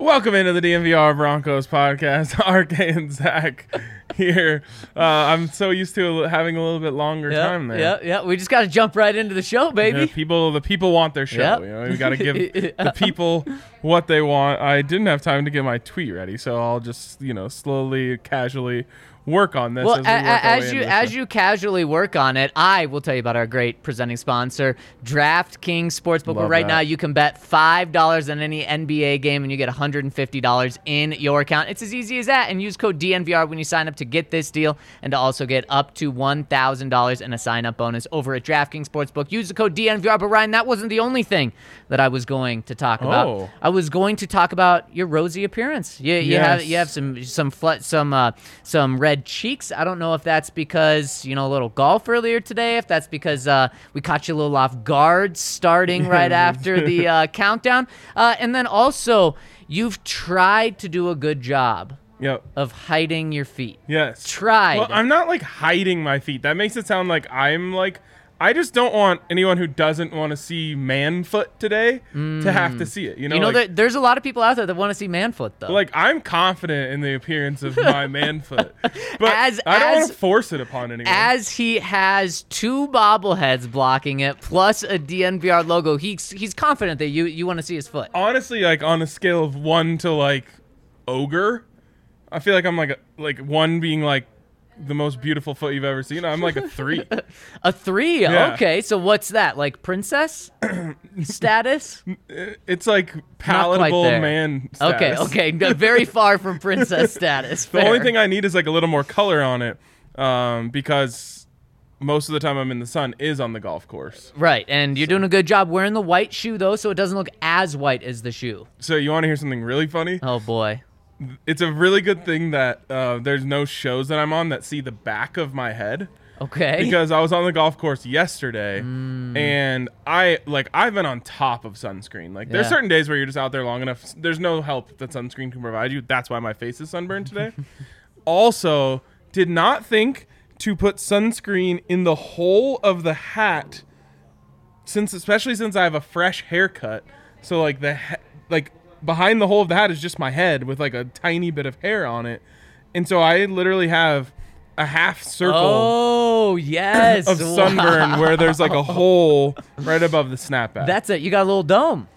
Welcome into the DNVR Broncos podcast. RK and Zac here. Uh, I'm so used to having a little bit longer yeah, time there. Yeah, yeah. We just got to jump right into the show, baby. The people, the people want their show. Yep. You know, we got to give the people what they want. I didn't have time to get my tweet ready, so I'll just you know slowly, casually work on this. Well, as, we as you as you casually work on it, I will tell you about our great presenting sponsor, DraftKings Sportsbook. Love right that. now you can bet five dollars on any NBA game and you get one hundred and fifty dollars in your account. It's as easy as that. And use code DNVR when you sign up to get this deal and to also get up to one thousand dollars in a sign up bonus over at DraftKings Sportsbook. Use the code DNVR. But Ryan, that wasn't the only thing that I was going to talk about. Oh. I was going to talk about your rosy appearance. You, you have you have some some fl- some uh, some red cheeks. I don't know if that's because you know a little golf earlier today. If that's because uh, we caught you a little off guard starting right after the uh, countdown, uh, and then also you've tried to do a good job Yep. of hiding your feet. Yes. Tried. Well, I'm not like hiding my feet. That makes it sound like I'm like. I just don't want anyone who doesn't want to see man foot today to have to mm. see it. You know, you know, like, there, there's a lot of people out there that want to see Manfoot though. like I'm confident in the appearance of my Manfoot, but As- I don't want to force it upon anyone. as he has two bobbleheads blocking it plus a DNVR logo, he's he's confident that you you want to see his foot. honestly, like on a scale of one to like ogre, I feel like I'm like a, like one being like the most beautiful foot you've ever seen. I'm like a three. A three. Yeah. Okay, so what's that? Like princess status? it's like palatable man. Okay, status. okay, no, very far from princess status. The only thing I need is like a little more color on it, um, because most of the time I'm in the sun is on the golf course. right, and you're doing a good job wearing the white shoe though, so it doesn't look as white as the shoe. So you want to hear something really funny? Oh boy. It's a really good thing that uh, there's no shows that I'm on that see the back of my head. Okay. because I was on the golf course yesterday Mm. and I like I've been on top of sunscreen. Like there's certain days where you're just out there long enough. There's no help that sunscreen can provide you. That's why my face is sunburned today. also, did not think to put sunscreen in the hole of the hat since especially since I have a fresh haircut. So like the he- like behind the hole of the hat is just my head with like a tiny bit of hair on it. And so I literally have a half circle oh yes. of sunburn Wow. where there's like a hole right above the snapback. That's it. You got a little dome.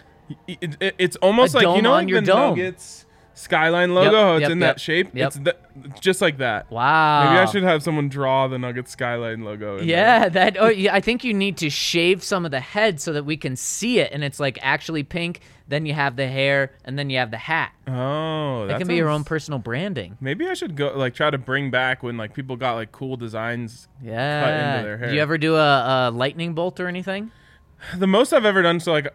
it, it- it's almost A like you know like the dome. Nuggets skyline logo, Yep, it's yep, in yep, that shape. yep. It's, the, just like that. Wow. Maybe I should have someone draw the Nuggets skyline logo. in there. Yeah, that. Oh, yeah, I think you need to shave some of the head so that we can see it, and it's like actually pink. Then you have the hair, and then you have the hat. Oh, That, that can be your own personal branding. Maybe I should go like try to bring back when like people got like cool designs. Yeah. their Do you ever do a, a lightning bolt or anything? The most I've ever done. So like,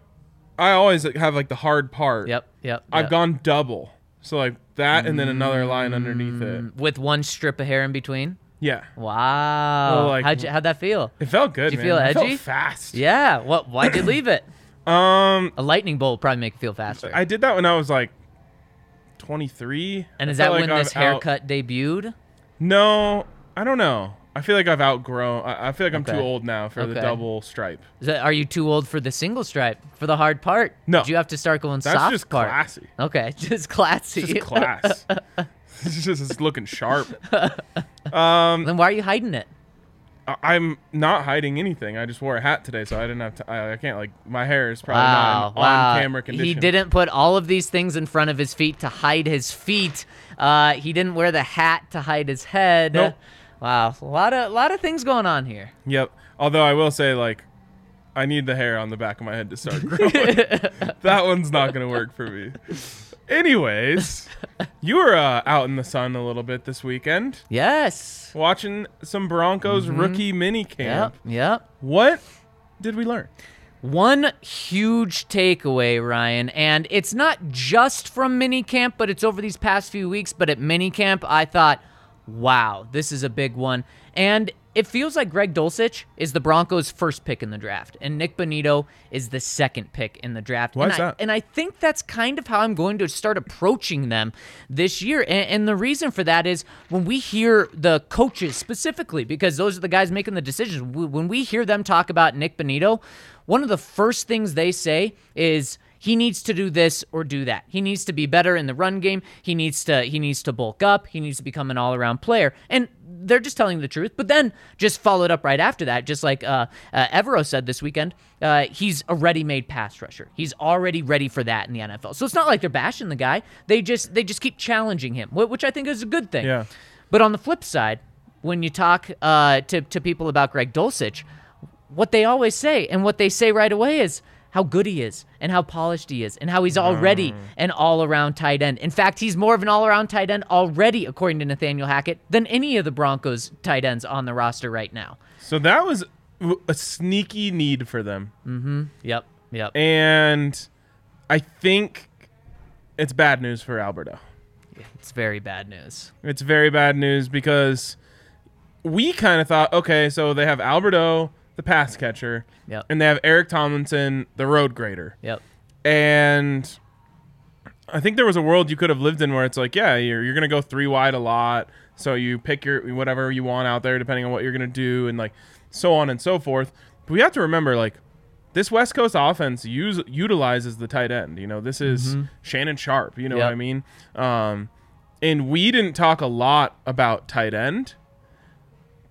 I always have like the hard part. Yep. Yep. I've yep. gone double. So like that, and then another line underneath it. Mm, with one strip of hair in between. Yeah, Wow. Oh, like- how'd, you, how'd that feel? it felt good. Did you man. feel It felt edgy? fast. Yeah. What? Why'd you leave it? Um, A lightning bolt probably make you feel faster. I did that when I was like 23. and I is that like when I've this out- haircut debuted? No, I don't know. I feel like I've outgrown. I, I feel like I'm too old now for the double stripe. That, are you too old for the single stripe for the hard part? No. Did you have to start going That's soft just part? classy. Okay, just classy. It's just class. it's just it's looking sharp. Um, then why are you hiding it? I'm not hiding anything. I just wore a hat today, so I didn't have to. I, I can't like my hair is probably Wow, not in wow. on-camera condition. He didn't put all of these things in front of his feet to hide his feet. Uh, he didn't wear the hat to hide his head. Nope. Wow, a lot of lot of things going on here. Yep. Although I will say, like, I need the hair on the back of my head to start growing. that one's not gonna work for me. Anyways, you were uh, out in the sun a little bit this weekend, Yes. watching some Broncos rookie mini camp. Yep. Yep. What did we learn? One huge takeaway, Ryan, and it's not just from minicamp, but it's over these past few weeks. But at minicamp, I thought, wow, this is a big one. And it feels like Greg Dulcich is the Broncos' first pick in the draft, and Nik Bonitto is the second pick in the draft. Why and is I, that? And I think that's kind of how I'm going to start approaching them this year. And, and the reason for that is when we hear the coaches specifically, because those are the guys making the decisions, when we hear them talk about Nik Bonitto, one of the first things they say is he needs to do this or do that. He needs to be better in the run game. He needs to he needs to bulk up. He needs to become an all-around player. And they're just telling the truth. But then just followed up right after that, just like uh, uh, Evero said this weekend, uh, he's a ready-made pass rusher. He's already ready for that in the NFL. So it's not like they're bashing the guy. They just they just keep challenging him, which I think is a good thing. Yeah. But on the flip side, when you talk uh, to to people about Greg Dulcich, what they always say and what they say right away is how good he is and how polished he is and how he's already an all-around tight end. In fact, he's more of an all-around tight end already, according to Nathaniel Hackett, than any of the Broncos tight ends on the roster right now. So that was a sneaky need for them. Mm-hmm. Yep, yep. And I think it's bad news for Alberto. It's very bad news. It's very bad news because we kind of thought, okay, so they have Alberto, the pass catcher, Yep. and they have Eric Tomlinson, the road grader. Yep. And I think there was a world you could have lived in where it's like, yeah, you're, you're going to go three wide a lot. So you pick your whatever you want out there, depending on what you're going to do, and like so on and so forth. But we have to remember, like, this West Coast offense use, utilizes the tight end. You know, this is Shannon Sharpe. You know what I mean? Um, and we didn't talk a lot about tight end,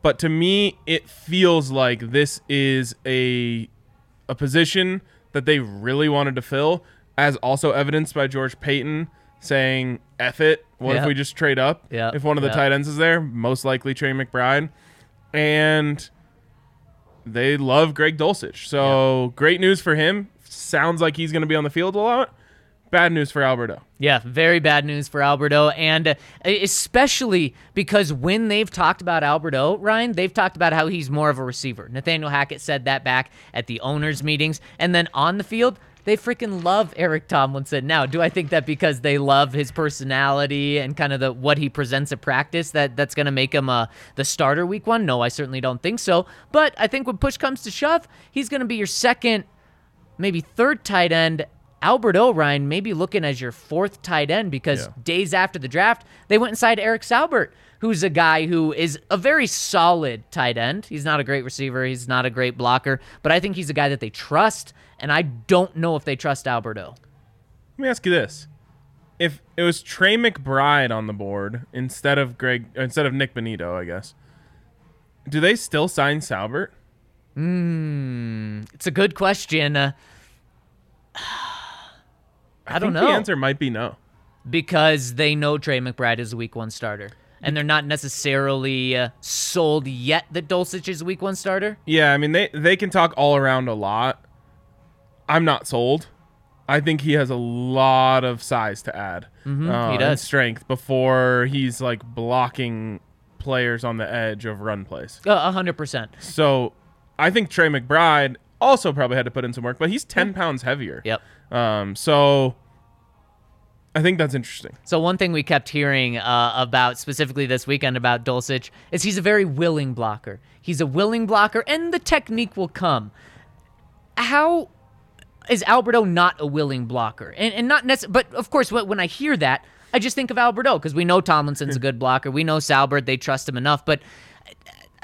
but to me, it feels like this is a a position that they really wanted to fill, as also evidenced by George Paton saying, F it. What if we just trade up? Yep. If one of the Yep. tight ends is there, most likely Trey McBride. And they love Greg Dulcich. So great news for him. Sounds like he's going to be on the field a lot. Bad news for Alberto. Yeah, very bad news for Alberto, and uh, especially because when they've talked about Alberto, Ryan, they've talked about how he's more of a receiver. Nathaniel Hackett said that back at the owners' meetings, and then on the field, they freaking love Eric Tomlinson. Now, do I think that because they love his personality and kind of the what he presents at practice that that's going to make him uh, the starter week one? No, I certainly don't think so. But I think when push comes to shove, he's going to be your second maybe third tight end. Albert O'Ryan maybe looking as your fourth tight end because Yeah. days after the draft, they went inside Eric Saubert, who's a guy who is a very solid tight end. He's not a great receiver, he's not a great blocker, but I think he's a guy that they trust, and I don't know if they trust Alberto. Let me ask you this: If it was Trey McBride on the board instead of Greg, instead of Nik Bonitto, I guess, do they still sign Saubert? Hmm. It's a good question. Uh, I, don't think know The answer might be no. because they know Trey McBride is a week one starter. And they're not necessarily uh, sold yet that Dulcich is a week one starter. Yeah, I mean they they can talk all around a lot. I'm not sold. I think he has a lot of size to add. Mm-hmm, he does. strength before he's like blocking players on the edge of run plays. Uh, A hundred percent. So I think Trey McBride also probably had to put in some work, but he's 10 pounds heavier. Yep. Um, so I think that's interesting. So one thing we kept hearing uh, about specifically this weekend about Dulcich is he's a very willing blocker. He's a willing blocker, and the technique will come. How is Alberto not a willing blocker? And, and not necessarily, but of course, when when I hear that, I just think of Alberto because we know Tomlinson's a good blocker. We know Saubert, they trust him enough, but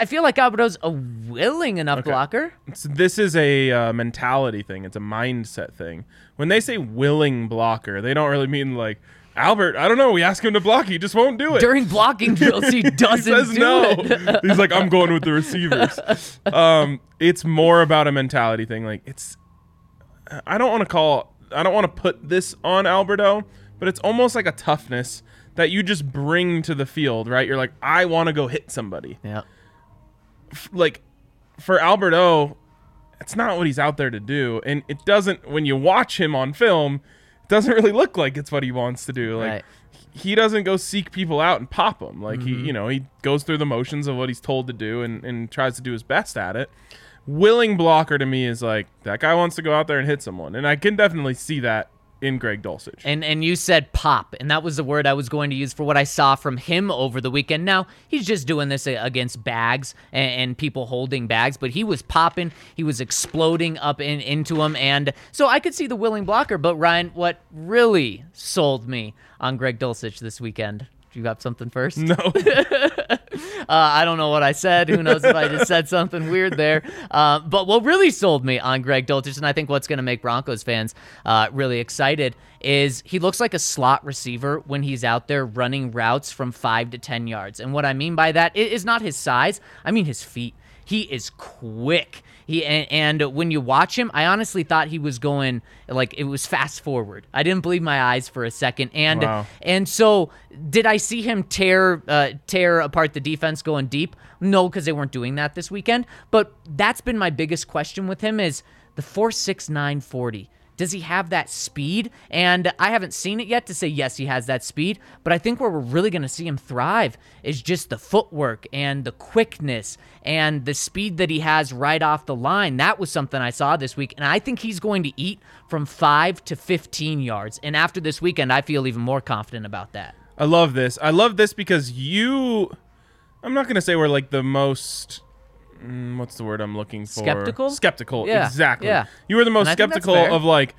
I feel like Alberto's a willing enough blocker. So this is a uh, mentality thing. It's a mindset thing. When they say willing blocker, they don't really mean like Albert, I don't know. We ask him to block, he just won't do it. During blocking drills, he doesn't he says do no. it. He's like, I'm going with the receivers. Um, it's more about a mentality thing. Like it's, I don't want to call, I don't want to put this on Alberto, but it's almost like a toughness that you just bring to the field, right? You're like, I want to go hit somebody. Yeah. Like for Alberto, it's not what he's out there to do, and it doesn't. When you watch him on film, it doesn't really look like it's what he wants to do. Like Right. he doesn't go seek people out and pop them. Like he, mm-hmm. you know, he goes through the motions of what he's told to do and, and tries to do his best at it. Willing blocker to me is like that guy wants to go out there and hit someone, and I can definitely see that in Greg Dulcich. And and you said pop, and that was the word I was going to use for what I saw from him over the weekend. Now he's just doing this against bags and, and people holding bags, but he was popping, he was exploding up in, into him, and so I could see the willing blocker. But Ryan, what really sold me on Greg Dulcich this weekend? You got something first? no, Uh, I don't know what I said. Who knows if I just said something weird there. Uh, but what really sold me on Greg Dulcich, and I think what's going to make Broncos fans uh, really excited, is he looks like a slot receiver when he's out there running routes from five to 10 yards. And what I mean by that is not his size, I mean his feet. He is quick. He and, and when you watch him, I honestly thought he was going like it was fast forward. I didn't believe my eyes for a second. And Wow. and so, did I see him tear uh, tear apart the defense going deep? No, because they weren't doing that this weekend. But that's been my biggest question with him: is the four six nine forty. Does he have that speed? And I haven't seen it yet to say yes, he has that speed. But I think where we're really going to see him thrive is just the footwork and the quickness and the speed that he has right off the line. That was something I saw this week, and I think he's going to eat from five to fifteen yards. And after this weekend, I feel even more confident about that. I love this. I love this because you. I'm not gonna say we're like the most. Mm, what's the word I'm looking for? Skeptical? Skeptical. Yeah, Exactly. yeah. You were the most And I think that's skeptical fair. of like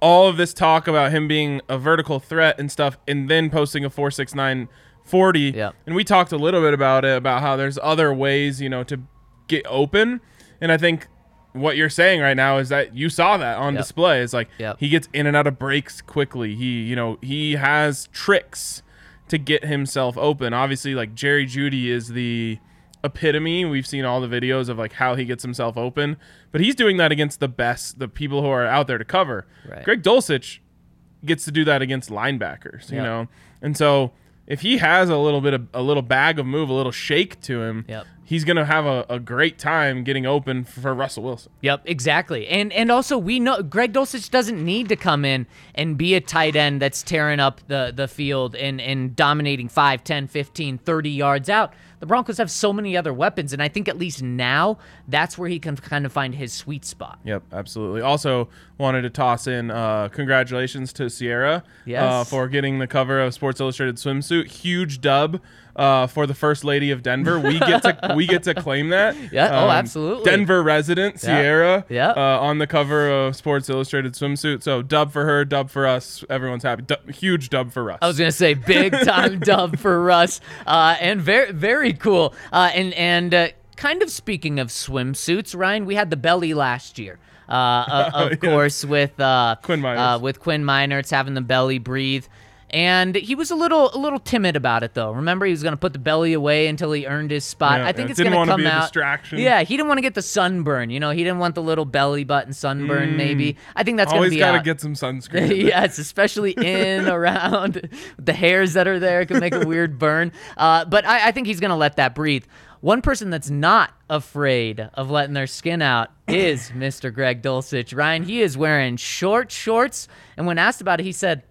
all of this talk about him being a vertical threat and stuff, and then posting a four six nine forty. Yep. And we talked a little bit about it about how there's other ways, you know, to get open, and I think. What you're saying right now is that you saw that on Yep. display. It's like Yep. he gets in and out of breaks quickly. He, you know, he has tricks to get himself open. Obviously, like Jerry Jeudy is the epitome. We've seen all the videos of like how he gets himself open, but he's doing that against the best, the people who are out there to cover. Right. Greg Dulcich gets to do that against linebackers, you Yep. know, and so if he has a little bit of a little bag of move, a little shake to him, Yep. he's gonna have a, a great time getting open for Russell Wilson. Yep, exactly. And and also we know Greg Dulcich doesn't need to come in and be a tight end that's tearing up the, the field and, and dominating 5, 10, 15, 30 yards out. The Broncos have so many other weapons, and I think at least now that's where he can kind of find his sweet spot. Yep, absolutely. Also, wanted to toss in uh, congratulations to Ciara Yes. uh, for getting the cover of Sports Illustrated swimsuit. Huge dub uh, for the First Lady of Denver. We get to we get to claim that. Yeah, oh, absolutely. Denver resident Ciara Yeah. Uh, on the cover of Sports Illustrated swimsuit. So dub for her, dub for us. Everyone's happy. Du- huge dub for us. I was gonna say big time dub for Russ, uh, and very very cool. Uh, and and uh, kind of speaking of swimsuits, Ryan, we had the belly last year. Uh, uh, of Yeah. course, with uh, Quinn Meinerz. uh, with Quinn Meinerz having the belly breathe, and he was a little a little timid about it though. Remember, he was gonna put the belly away until he earned his spot. Yeah, I think yeah. it's Didn't gonna come be a out. distraction. Yeah, he didn't want to get the sunburn. You know, he didn't want the little belly button sunburn. Maybe I think that's Mm. Always gonna be gotta out. get some sunscreen. yes, especially in around the hairs that are there can make a weird burn. Uh, but I, I think he's gonna let that breathe. One person that's not afraid of letting their skin out is Mr. Greg Dulcich. Ryan, he is wearing short shorts, and when asked about it, he said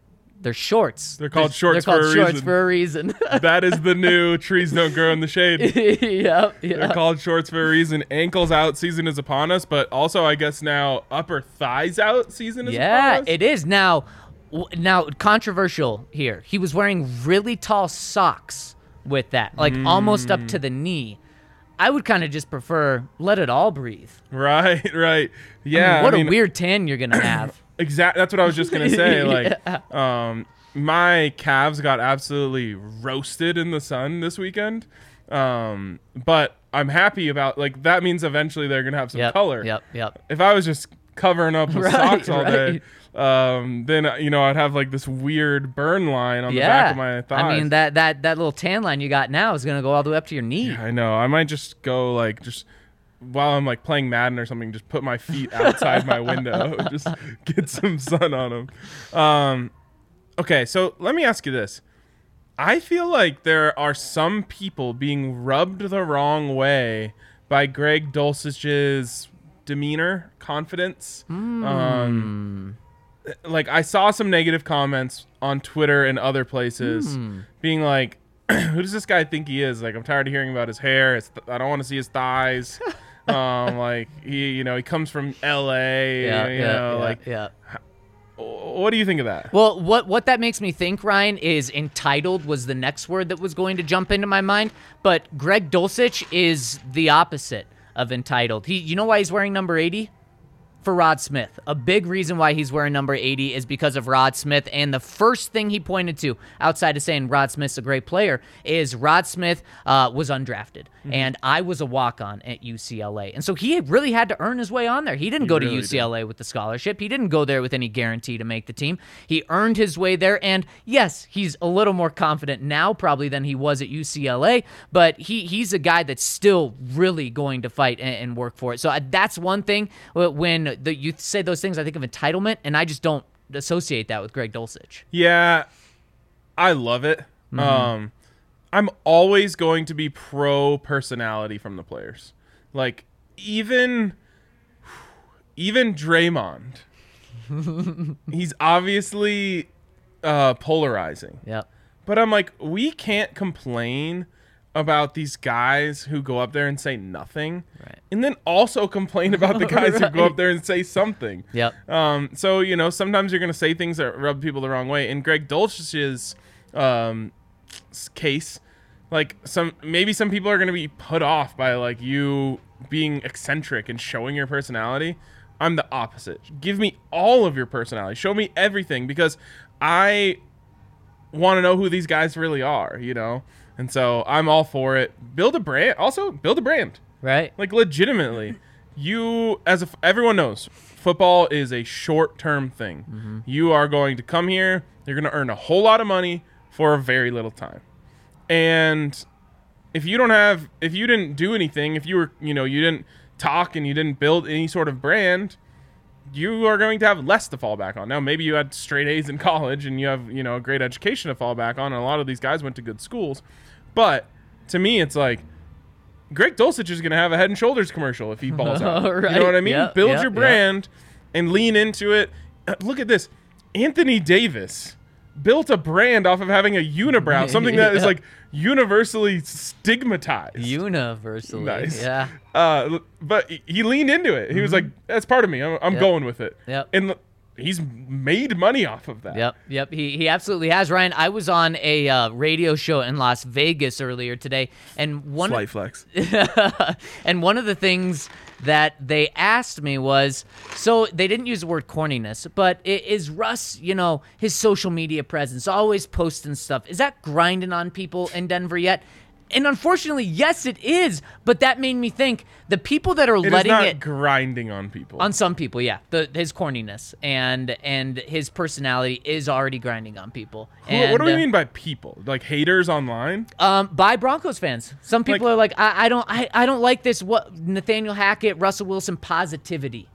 they're shorts. They're called They're shorts called for a shorts reason." for a reason. that is the new trees don't grow in the shade. yep, They're called shorts for a reason. Ankles out season is upon us, but also I guess now upper thighs out season is Yeah, upon us. it is now. Now controversial here. He was wearing really tall socks with that, like almost up Mm. to the knee. I would kind of just prefer let it all breathe. Right, right. Yeah. what I mean, a weird tan you're gonna have. Exact. That's what I was just gonna say. Like, Yeah. um, my calves got absolutely roasted in the sun this weekend. Um, but I'm happy about like that means eventually they're gonna have some Yep. color. Yep. Yep. If I was just covering up with Right, socks all right. day, um, then uh, you know I'd have like this weird burn line on the back of my thighs. I mean that that that little tan line you got now is gonna go all the way up to your knee. I know. I might just go like just while I'm like playing Madden or something, just put my feet outside my window, just get some sun on them. Um, okay, so let me ask you this. I feel like there are some people being rubbed the wrong way by Greg Dulcich's demeanor, confidence. Um, like I saw some negative comments on Twitter and other places, being like, "Who does this guy think he is?" Like I'm tired of hearing about his hair. Th- I don't want to see his thighs. um, like he, you know, he comes from L.A. Yeah, you yeah, know, yeah, like yeah. what do you think of that? Well, what what that makes me think, Ryan, is entitled was the next word that was going to jump into my mind. But Greg Dulcich is the opposite of entitled. He, you know why he's wearing number eighty? For Rod Smith. A big reason why he's wearing number 80 is because of Rod Smith. And the first thing he pointed to, outside of saying Rod Smith's a great player, is Rod Smith uh, was undrafted. Mm-hmm. And I was a walk on at UCLA. And so he really had to earn his way on there. He didn't go to really did. UCLA with the scholarship. He didn't go there with any guarantee to make the team. He earned his way there, and yes, he's a little more confident now probably than he was at UCLA. But he he's a guy that's still really going to fight and, and work for it. So uh, that's one thing. wh- The, you say those things, I think of entitlement, and I just don't associate that with Greg Dulcich. Yeah, I love it. Um, I'm always going to be pro personality from the players. Like even even Draymond, he's obviously uh, polarizing. Yeah. But I'm like, we can't complain about these guys who go up there and say nothing, Right. and then also complain about the guys who go up there and say something. Yep. Um, so you know, sometimes you're gonna say things that rub people the wrong way. In Greg Dulcich's um, case, like some maybe some people are gonna be put off by like you being eccentric and showing your personality. I'm the opposite. Give me all of your personality. Show me everything because I want to know who these guys really are. You know, and so I'm all for it. Build a brand. Also, build a brand Right. like legitimately you as a, everyone knows football is a short-term thing mm-hmm. you are going to come here you're going to earn a whole lot of money for a very little time and if you don't have if you didn't do anything if you were you know you didn't talk and you didn't build any sort of brand you are going to have less to fall back on. Now, maybe you had straight A's in college and you have, you know, a great education to fall back on, and a lot of these guys went to good schools. But to me, it's like Greg Dulcich is going to have a Head and Shoulders commercial if he balls out. You know what I mean? Yep, Build yep, your yep. brand and lean into it. Uh, Look at this, Anthony Davis built a brand off of having a unibrow, something that is like universally stigmatized. Universally. Nice. Yeah. Uh, but he- leaned into it. He was like, "That's part of me. I'm, I'm Yep. going with it." Yep. And he's made money off of that. Yep, yep. He he absolutely has. Ryan, I was on a uh, radio show in Las Vegas earlier today, and one Slight flex. and one of the things that they asked me was so they didn't use the word corniness, but is Russ, you know, his social media presence, always posting stuff, is that grinding on people in Denver yet? And unfortunately, yes, it is. But that made me think the people that are It letting not it grinding on people. on some people, yeah, the his corniness and and his personality is already grinding on people. And, what do we uh, mean by people? Like haters online? um, by Broncos fans. Some people Like- are like, I, I don't, I, I don't like this. What Nathaniel Hackett, Russell Wilson positivity,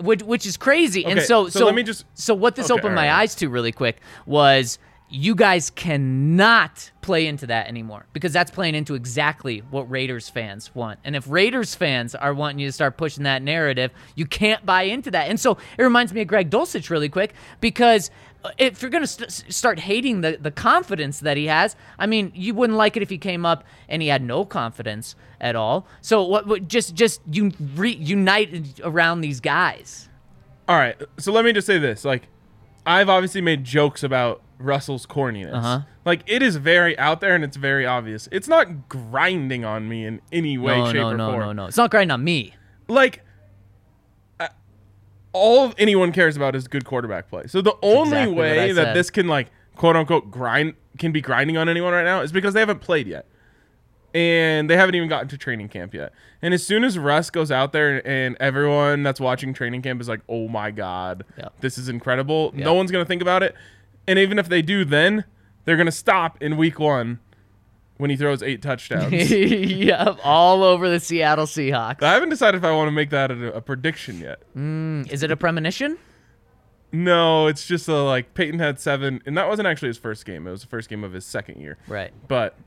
which, which is crazy. and so, so so, let me just- so what this Okay, opened my eyes to really quick was you guys cannot play into that anymore because that's playing into exactly what Raiders fans want. And if Raiders fans are wanting you to start pushing that narrative, you can't buy into that. And so it reminds me of Greg Dulcich really quick because if you're going to st- start hating the, the confidence that he has, I mean, you wouldn't like it if he came up and he had no confidence at all. So what, what just just you re- unite around these guys. All right. So let me just say this. Like, I've obviously made jokes about Russell's corniness. Uh-huh. Like, it is very out there and it's very obvious. It's not grinding on me in any way, No, shape, no, or no, form. no, no. No, It's not grinding on me. like uh, all anyone cares about is good quarterback play. So the only exactly way that this can like quote unquote grind can be grinding on anyone right now is because they haven't played yet. and they haven't even gotten to training camp yet. And as soon as Russ goes out there and everyone that's watching training camp is like, "Oh my god, Yeah. this is incredible," Yeah. no one's gonna think about it. And even if they do, then they're gonna stop in week one when he throws eight touchdowns. yep, all over the Seattle Seahawks. I haven't decided if I want to make that a, a prediction yet. Mm, is it a premonition? No, it's just a, like Peyton had seven, and that wasn't actually his first game. It was the first game of his second year. Right. But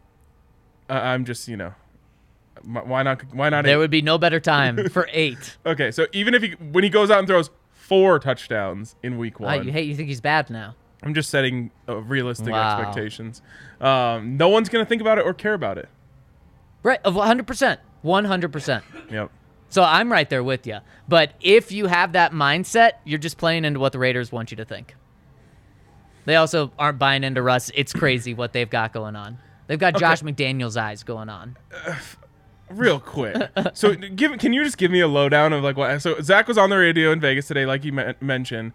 I I'm just you know, m- why not? Why not? There eight? would be no better time for eight. Okay, so even if he when he goes out and throws four touchdowns in week one, you, hey, you think he's bad now? I'm just setting uh, realistic Wow. expectations. Um, no one's gonna think about it or care about it. Right, of 100%. 100%. Yep. So I'm right there with you. But if you have that mindset, you're just playing into what the Raiders want you to think. They also aren't buying into Russ. It's crazy what they've got going on. They've got Josh McDaniels eyes going on. Real quick. so give can you just give me a lowdown of like what? So Zac was on the radio in Vegas today, like you me- mentioned,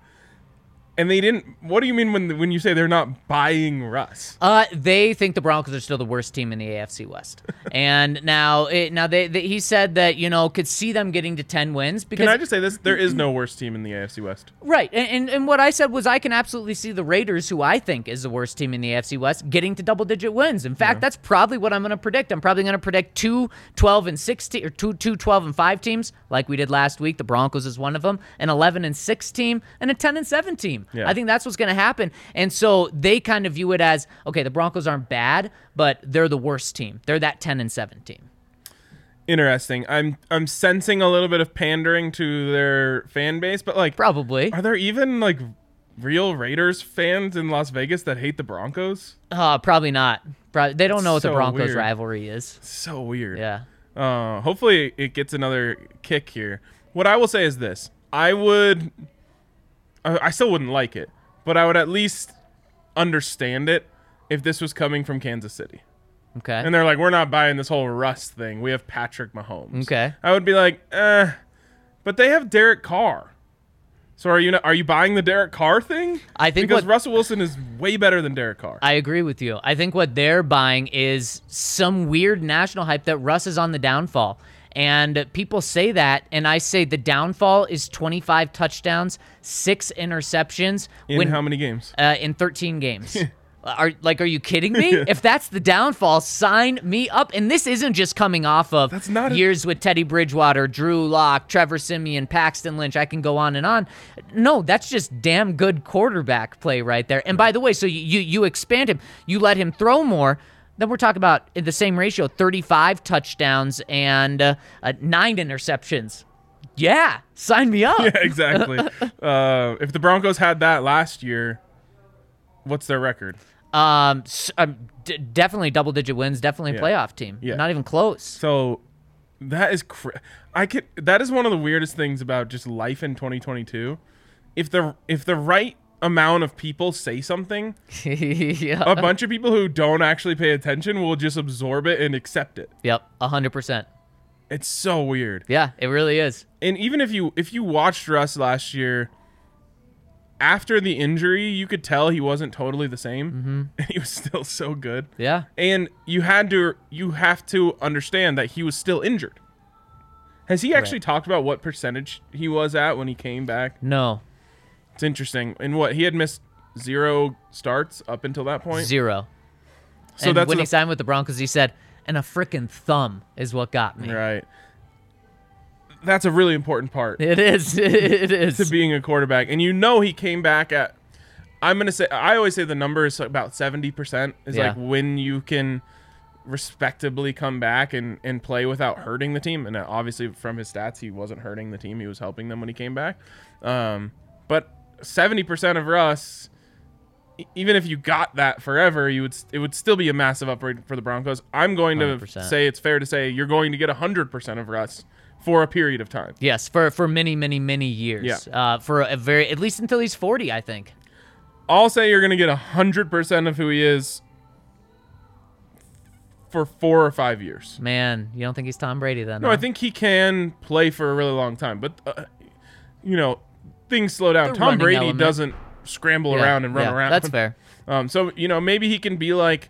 and they didn't. What do you mean when when you say they're not buying Russ? Uh, they think the Broncos are still the worst team in the AFC West, and now it, now they, they he said that you know could see them getting to ten wins because Can I just say this? There is no worse team in the AFC West. Right, and, and and what I said was I can absolutely see the Raiders, who I think is the worst team in the AFC West, getting to double-digit wins. In fact, that's probably what I'm going to predict. I'm probably going to predict two 12 and 16 or two two 12 and 5 teams like we did last week. The Broncos is one of them, an 11 and 6 team, and a 10 and 7 team. Yeah. I think that's what's going to happen. And so they kind of view it as okay, the Broncos aren't bad, but they're the worst team. They're that 10 and 7 team. Interesting. I'm I'm sensing a little bit of pandering to their fan base, but like, Probably. are there even like real Raiders fans in Las Vegas that hate the Broncos? Uh, probably not. Probably, they don't know what the Broncos weird. rivalry is. So weird. Yeah. Uh, hopefully it gets another kick here. What I will say is this: I would, I still wouldn't like it, but I would at least understand it if this was coming from Kansas City. Okay. And they're like, we're not buying this whole Russ thing. We have Patrick Mahomes. Okay. I would be like, eh, but they have Derek Carr. So are you not, are you buying the Derek Carr thing? I think because what- Russell Wilson is way better than Derek Carr. I agree with you. I think what they're buying is some weird national hype that Russ is on the downfall. And people say that, and I say the downfall is 25 touchdowns, six interceptions in when, how many games? uh, in 13 games. Are like, are you kidding me? If that's the downfall, sign me up. And this isn't just coming off of That's not a- years with Teddy Bridgewater, Drew Lock, Trevor Siemian, Paxton Lynch. I can go on and on. No, that's just damn good quarterback play right there. And by the way, so you, you expand him, you let him throw more. Then we're talking about in the same ratio, 35 touchdowns and uh, uh, nine interceptions. Yeah, sign me up. Yeah, exactly. uh, if the Broncos had that last year, what's their record? Um, s- um d- definitely double digit wins, definitely a Yeah. playoff team. Yeah. Not even close. So that is cr- I could that is one of the weirdest things about just life in 2022. If the if the right amount of people say something, yeah. a bunch of people who don't actually pay attention will just absorb it and accept it. Yep, hundred percent. It's so weird. Yeah, it really is. And even if you if you watched Russ last year after the injury, you could tell he wasn't totally the same. Mm-hmm. And he was still so good. Yeah. and you had to you have to understand that he was still injured. Has he actually talked about what percentage he was at when he came back? No. It's interesting. And what he had missed zero starts up until that point. Zero. So and that's when he signed with the Broncos, he said, "And a frickin' thumb is what got me." right. That's a really important part It is. It to being a quarterback. And you know he came back at I'm gonna say I always say the number is about seventy percent is Yeah. like when you can respectably come back and, and play without hurting the team. And uh, obviously from his stats, he wasn't hurting the team. He was helping them when he came back. Um, but seventy percent of Russ, even if you got that forever, you would it would still be a massive upgrade for the Broncos. I'm going to 100%. say it's fair to say you're going to get hundred percent of Russ for a period of time. yes, for for many, many, many years. Yeah. Uh, for a very at least until he's forty, I think. I'll say you're going to get 100% of who he is for four or five years. Man, you don't think he's Tom Brady then? No, huh? I think he can play for a really long time. But, uh, you know, things slow down. The Tom Brady element. doesn't scramble Yeah, around and run yeah, around. That's fair. Um, so, you know, maybe he can be like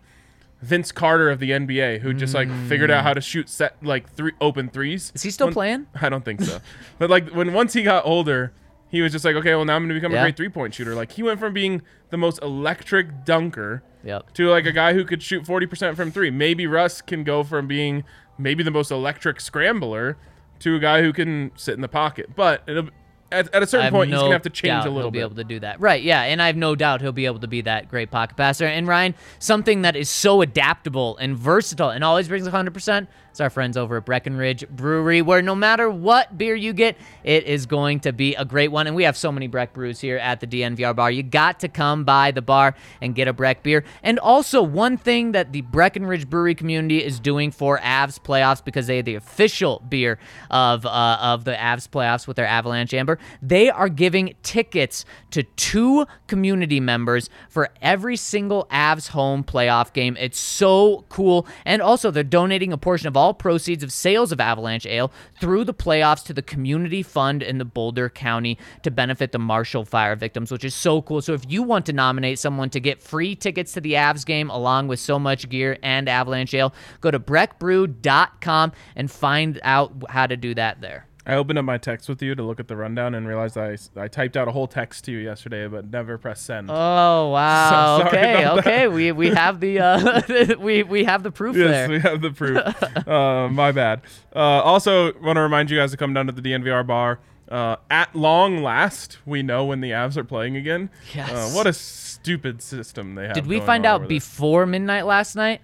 Vince Carter of the NBA, who just like figured out how to shoot set like three open threes. Is he still When- playing? I don't think so. but like when once he got older, he was just like, okay, well now I'm gonna become Yeah. a great three point shooter. Like he went from being the most electric dunker Yep. to like a guy who could shoot 40% from three. Maybe Russ can go from being maybe the most electric scrambler to a guy who can sit in the pocket. But it'll, at, at a certain point, he's gonna have to change a little bit. he'll be able to do that. Right, yeah, and I have no doubt he'll be able to be that great pocket passer. And Ryan, something that is so adaptable and versatile and always brings 100% is our friends over at Breckenridge Brewery, where no matter what beer you get, it is going to be a great one. And we have so many Breck brews here at the DNVR bar. You got to come by the bar and get a Breck beer. And also, one thing that the Breckenridge Brewery community is doing for Avs playoffs because they are the official beer of uh, of the Avs playoffs with their Avalanche Amber, they are giving tickets to two community members for every single Avs home playoff game. It's so cool. And also, they're donating a portion of all proceeds of sales of Avalanche Ale through the playoffs to the community fund in the Boulder County to benefit the Marshall fire victims, which is so cool. So if you want to nominate someone to get free tickets to the Avs game along with so much gear and Avalanche Ale, go to breckbrew.com and find out how to do that there. I opened up my text with you to look at the rundown and realized I, I typed out a whole text to you yesterday, but never pressed send. Oh wow! So okay, about that. okay. We we have the uh, we we have the proof Yes, there. we have the proof. uh, my bad. Uh, also, want to remind you guys to come down to the DNVR bar. Uh, at long last, we know when the Avs are playing again. Yes. Uh, what a stupid system they have. Did we find out before midnight last night?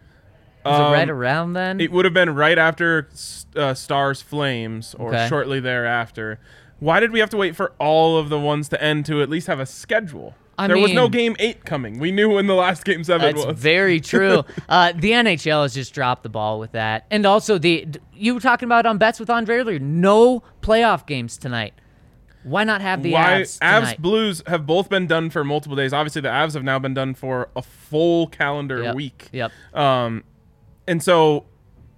Was Um, it right around then? It would have been right after uh, Stars Flames or Okay. shortly thereafter. Why did we have to wait for all of the ones to end to at least have a schedule? I there was no game eight coming. We knew when the last game seven That's was. very true. uh, the NHL has just dropped the ball with that, and also the you were talking about on bets with Andre earlier. No playoff games tonight. Why not have the Why Avs tonight? Blues have both been done for multiple days. Obviously, the Avs have now been done for a full calendar Yep, week. Yep. Um, and so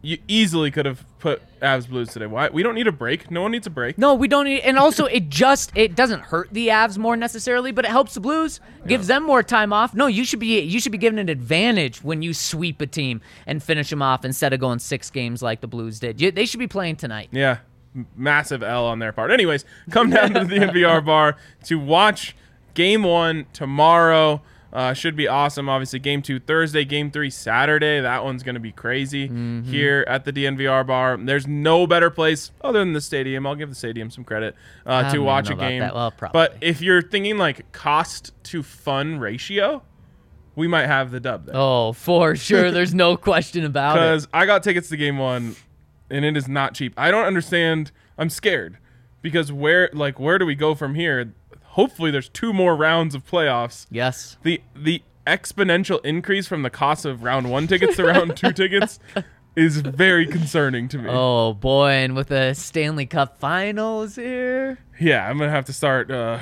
you easily could have put Avs Blues today. Why? We don't need a break. No one needs a break. No, we don't need. And also, it just it doesn't hurt the Avs more necessarily, but it helps the Blues, gives them more time off. No, you should be you should be given an advantage when you sweep a team and finish them off instead of going six games like the Blues did. You, they should be playing tonight. Yeah, massive L on their part. Anyways, come down to the DNVR bar to watch game one tomorrow. Uh, should be awesome. Obviously, game two Thursday, game three Saturday. That one's going to be crazy here at the DNVR bar. There's no better place other than the stadium. I'll give the stadium some credit uh, to watch a game. Well, But if you're thinking like cost to fun ratio, we might have the dub there. Oh, for sure. There's no question about it. Because I got tickets to game one, and it is not cheap. I don't understand. I'm scared because where, like, where do we go from here? Hopefully, there's two more rounds of playoffs. Yes. The the exponential increase from the cost of round one tickets to round two tickets is very concerning to me. Oh boy, and with the Stanley Cup Finals here, Yeah, I'm gonna have to start uh,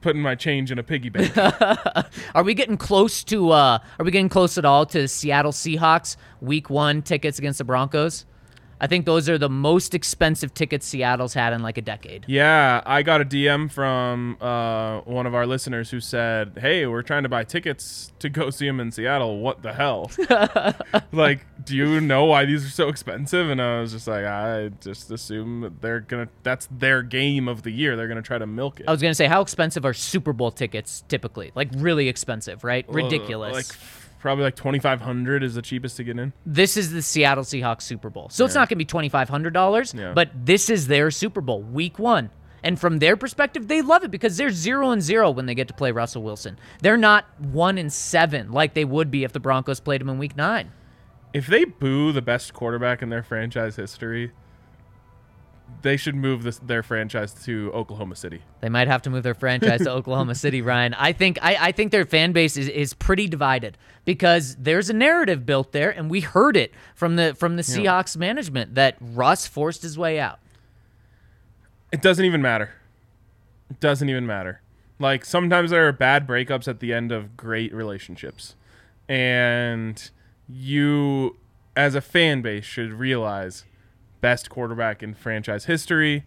putting my change in a piggy bank. are we getting close to? uh Are we getting close at all to Seattle Seahawks Week One tickets against the Broncos? I think those are the most expensive tickets Seattle's had in like a decade. Yeah, I got a DM from uh, one of our listeners who said, "Hey, we're trying to buy tickets to go see him in Seattle. What the hell? like, do you know why these are so expensive?" And I was just like, "I just assume that they're gonna. That's their game of the year. They're gonna try to milk it. I was gonna say, how expensive are Super Bowl tickets typically? Like really expensive, right? Uh, Ridiculous. like probably like twenty five hundred is the cheapest to get in. this is the Seattle Seahawks Super Bowl. So it's not going to be $2,500, Yeah. but this is their Super Bowl, week one. And from their perspective, they love it because they're zero and zero when they get to play Russell Wilson. They're not one and seven like they would be if the Broncos played him in week nine. If they boo the best quarterback in their franchise history, they should move this, their franchise to Oklahoma City. They might have to move their franchise to Oklahoma City, Ryan. I think I, I think their fan base is, is pretty divided because there's a narrative built there, and we heard it from the from the Seahawks management that Russ forced his way out. It doesn't even matter. It doesn't even matter. Like sometimes there are bad breakups at the end of great relationships. And you as a fan base should realize best quarterback in franchise history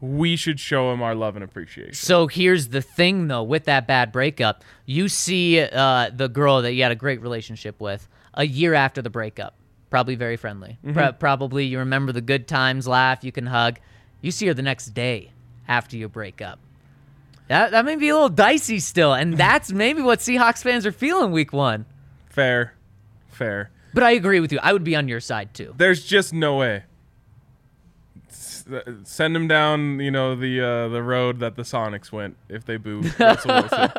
we should show him our love and appreciation. So here's the thing, though, with that bad breakup, you see uh, the girl that you had a great relationship with a year after the breakup, probably very friendly. Mm-hmm. Pro- probably you remember the good times, laugh, you can hug. You see her the next day after you break up. That, that may be a little dicey still, and that's maybe what Seahawks fans are feeling week one. Fair, fair. But I agree with you. I would be on your side too. There's just no way. Send him down, you know, the uh, the road that the Sonics went if they boo Russell Wilson.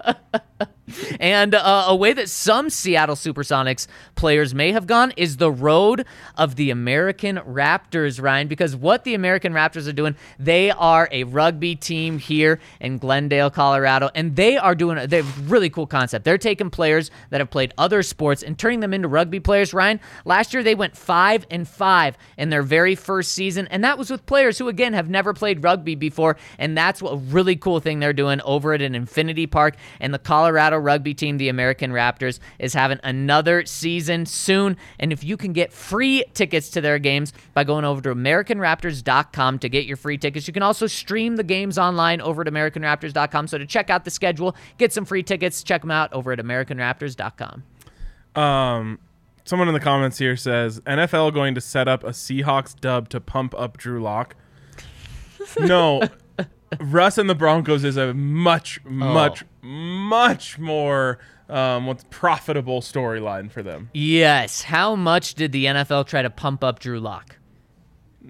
And uh, a way that some Seattle Supersonics players may have gone is the road of the American Raptors, Ryan, because what the American Raptors are doing, they are a rugby team here in Glendale, Colorado, and they are doing a, they a really cool concept. They're taking players that have played other sports and turning them into rugby players, Ryan. Last year they went 5 and 5 in their very first season, and that was with players who again have never played rugby before, and that's what a really cool thing they're doing over at an Infinity Park and the Colorado rugby team, the American Raptors, is having another season soon. And if you can get free tickets to their games by going over to AmericanRaptors.com to get your free tickets, you can also stream the games online over at AmericanRaptors.com. So to check out the schedule, get some free tickets, check them out over at AmericanRaptors.com. Um, someone in the comments here says NFL going to set up a Seahawks dub to pump up Drew Lock. No, Russ and the Broncos is a much, much, much more um, what's profitable storyline for them. Yes. How much did the NFL try to pump up Drew Lock?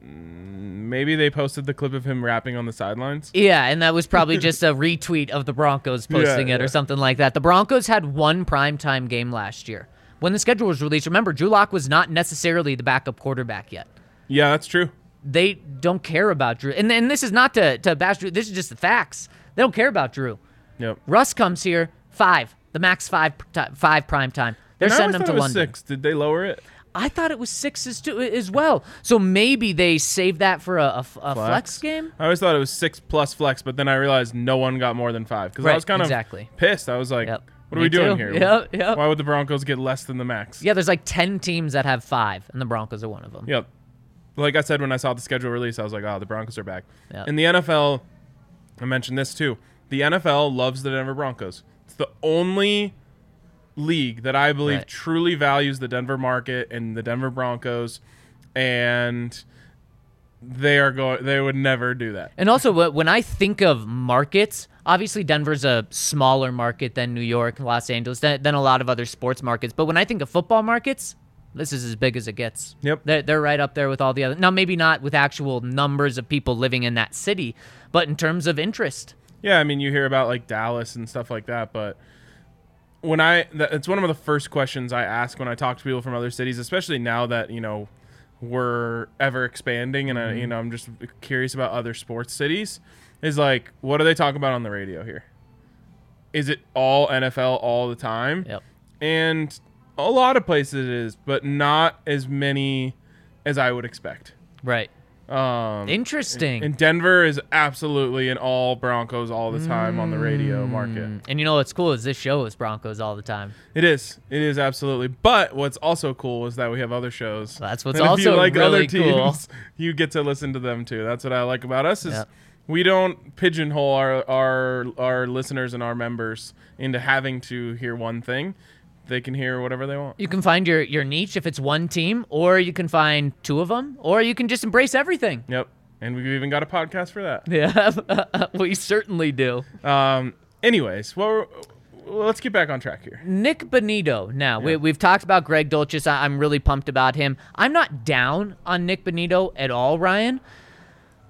Maybe they posted the clip of him rapping on the sidelines. Yeah, and that was probably just a retweet of the Broncos posting Yeah, it or something like that. The Broncos had one primetime game last year. When the schedule was released, remember, Drew Lock was not necessarily the backup quarterback yet. Yeah, that's true. They don't care about Drew. And, and this is not to, to bash Drew, this is just the facts. They don't care about Drew. Yep. Russ comes here, five, the max five, five prime time. They're And I sending him to it was London. Six. Did they lower it? I thought it was sixes too, as well. So maybe they saved that for a flex game? I always thought it was six plus flex, but then I realized no one got more than five because I Right, was kind of exactly. pissed. I was like, Yep. "What are Me we doing too. here? Yep, yep. Why would the Broncos get less than the max?" Yeah, there's like 10 teams that have five, and the Broncos are one of them. Yep. Like I said when I saw the schedule release, I was like, "Oh, the Broncos are back." Yep. In the NFL, I mentioned this too. The NFL loves the Denver Broncos. It's the only league that I believe Right. truly values the Denver market and the Denver Broncos, and they are going. They would never do that. And also, when I think of markets, obviously Denver's a smaller market than New York, Los Angeles, than, than a lot of other sports markets. But when I think of football markets, this is as big as it gets. Yep. They're, they're right up there with all the other. Now, maybe not with actual numbers of people living in that city, but in terms of interest. Yeah, I mean, you hear about like Dallas and stuff like that, but when I, it's one of the first questions I ask when I talk to people from other cities, especially now that you know we're ever expanding, and I, mm-hmm. you know, I'm just curious about other sports cities. Is like, what do they talk about on the radio here? Is it all NFL all the time? Yep. And a lot of places it is, but not as many as I would expect. Right. Um, Interesting. and Denver is absolutely an all Broncos all the time on the radio market. and you know what's cool is this show is Broncos all the time. It is. It is absolutely. But what's also cool is that we have other shows. That's what's And if also you like really other teams, cool. you get to listen to them too. That's what I like about us is Yep. we don't pigeonhole our our our listeners and our members into having to hear one thing. They can hear whatever they want. You can find your, your niche if it's one team, or you can find two of them, or you can just embrace everything. Yep. And we've even got a podcast for that. Yeah, we certainly do. Um. Anyways, well, let's get back on track here. Nik Bonitto. Now, we, we've talked about Greg Dulcich. I, I'm really pumped about him. I'm not down on Nik Bonitto at all, Ryan,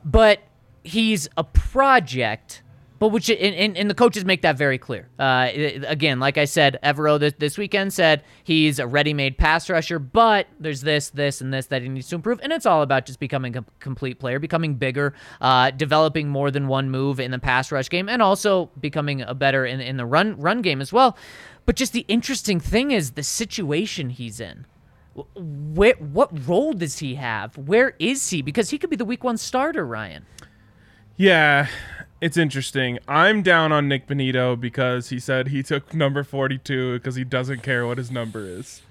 but he's a project. But which and, and, and the coaches make that very clear. Uh, again, like I said, Evero this, this weekend said he's a ready-made pass rusher, but there's this, this, and this that he needs to improve, and it's all about just becoming a complete player, becoming bigger, uh, developing more than one move in the pass rush game, and also becoming a better in in the run run game as well. But just the interesting thing is the situation he's in. Where, what role does he have? Where is he? Because he could be the week one starter, Ryan. Yeah, it's interesting. I'm down on Nik Bonitto because he said he took number 42 because he doesn't care what his number is.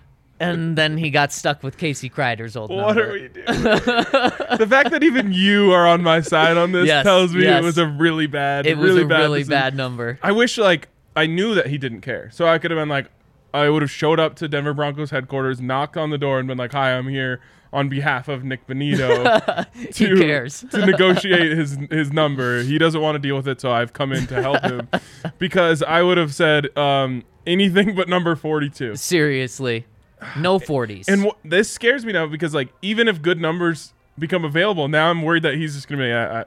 and then he got stuck with Casey Kreiter's old What number. are we doing? the fact that even you are on my side on this Yes, tells me yes. it was a really bad, It was really a bad really decision. bad number. I wish like I knew that he didn't care, so I could have been like, I would have showed up to Denver Broncos headquarters, knocked on the door, and been like, "Hi, I'm here on behalf of Nik Bonitto to cares. to negotiate his his number. He doesn't want to deal with it, so I've come in to help him because I would have said um, anything but number 42. Seriously, no 40s. And wh- this scares me now because like even if good numbers become available, now I'm worried that he's just gonna be. I, I,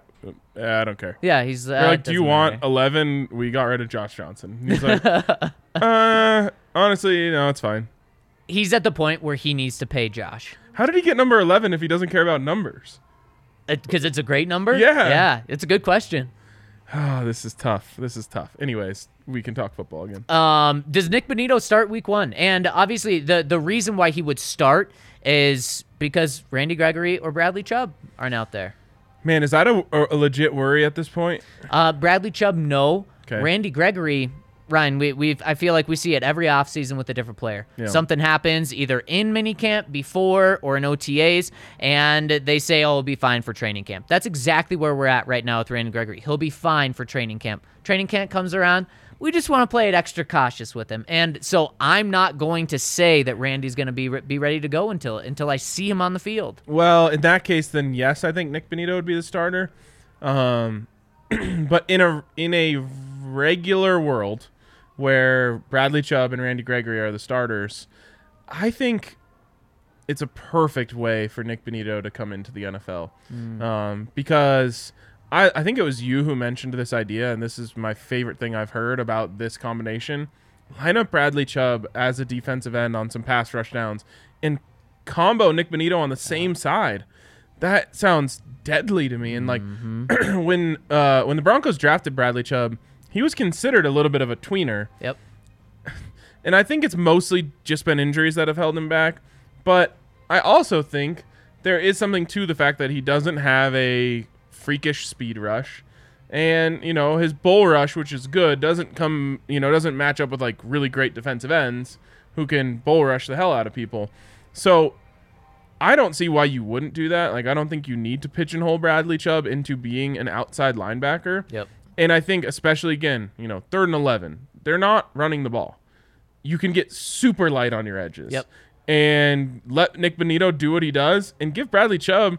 I don't care. yeah, he's. Uh, like, do you want matter. 11? We got rid of Josh Johnson. And he's like, uh, honestly, no, it's fine. He's at the point where he needs to pay Josh. How did he get number 11 if he doesn't care about numbers? Because it's a great number? Yeah. Yeah, it's a good question. Oh, this is tough. This is tough. Anyways, we can talk football again. Um, does Nik Bonitto start week one? And obviously, the, the reason why he would start is because Randy Gregory or Bradley Chubb aren't out there. Man, is that a, a legit worry at this point? Uh, Bradley Chubb, no. 'Kay. Randy Gregory, Ryan, we, we've I feel like we see it every offseason with a different player. Yeah. Something happens either in minicamp before or in OTAs, and they say, oh, he'll be fine for training camp. That's exactly where we're at right now with Randy Gregory. He'll be fine for training camp. Training camp comes around. We just want to play it extra cautious with him, and so I'm not going to say that Randy's going to be re- be ready to go until until I see him on the field. Well, in that case, then yes, I think Nik Bonitto would be the starter. Um, but in a in a regular world where Bradley Chubb and Randy Gregory are the starters, I think it's a perfect way for Nik Bonitto to come into the NFL. Um, because I, I think it was you who mentioned this idea, and this is my favorite thing I've heard about this combination. Line up Bradley Chubb as a defensive end on some pass rush downs and combo Nik Bonitto on the same side. That sounds deadly to me. And like when uh, when the Broncos drafted Bradley Chubb, he was considered a little bit of a tweener. Yep. And I think it's mostly just been injuries that have held him back. But I also think there is something to the fact that he doesn't have a freakish speed rush. And, you know, his bull rush, which is good, doesn't come, you know, doesn't match up with like really great defensive ends who can bull rush the hell out of people. So I don't see why you wouldn't do that. Like, I don't think you need to pigeonhole Bradley Chubb into being an outside linebacker. Yep. And I think, especially again, you know, third and 11, they're not running the ball. You can get super light on your edges. Yep. And let Nik Bonitto do what he does and give Bradley Chubb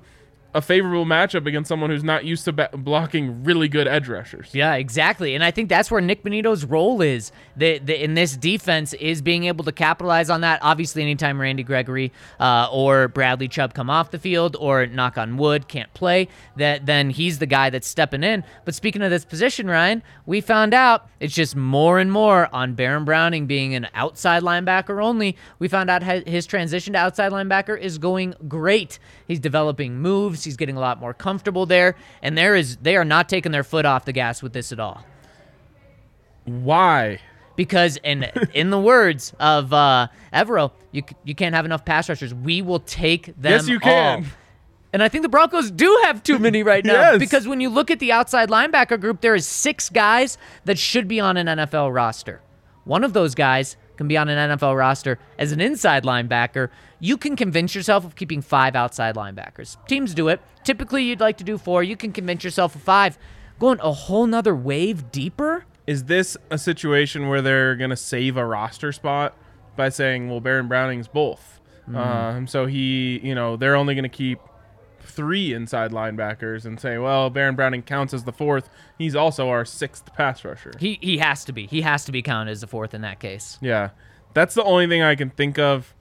a favorable matchup against someone who's not used to blocking really good edge rushers. Yeah, exactly. And I think that's where Nik Bonitto's role is the, the, in this defense is being able to capitalize on that. Obviously, anytime Randy Gregory uh, or Bradley Chubb come off the field or knock on wood can't play, that then he's the guy that's stepping in. But speaking of this position, Ryan, we found out it's just more and more on Baron Browning being an outside linebacker only. We found out his transition to outside linebacker is going great. He's developing moves. He's getting a lot more comfortable there, and there is they are not taking their foot off the gas with this at all. Why? Because in in the words of uh, Evero, you you can't have enough pass rushers. We will take them. Yes, you can. And I think the Broncos do have too many right now Yes. because when you look at the outside linebacker group, there is six guys that should be on an NFL roster. One of those guys can be on an NFL roster as an inside linebacker. You can convince yourself of keeping five outside linebackers. Teams do it. Typically, you'd like to do four. You can convince yourself of five. Going a whole nother wave deeper. Is this a situation where they're going to save a roster spot by saying, well, Baron Browning's both? Um, so he, you know, they're only going to keep three inside linebackers and say, well, Baron Browning counts as the fourth. He's also our sixth pass rusher. He he has to be. He has to be counted as the fourth in that case. Yeah. That's the only thing I can think of.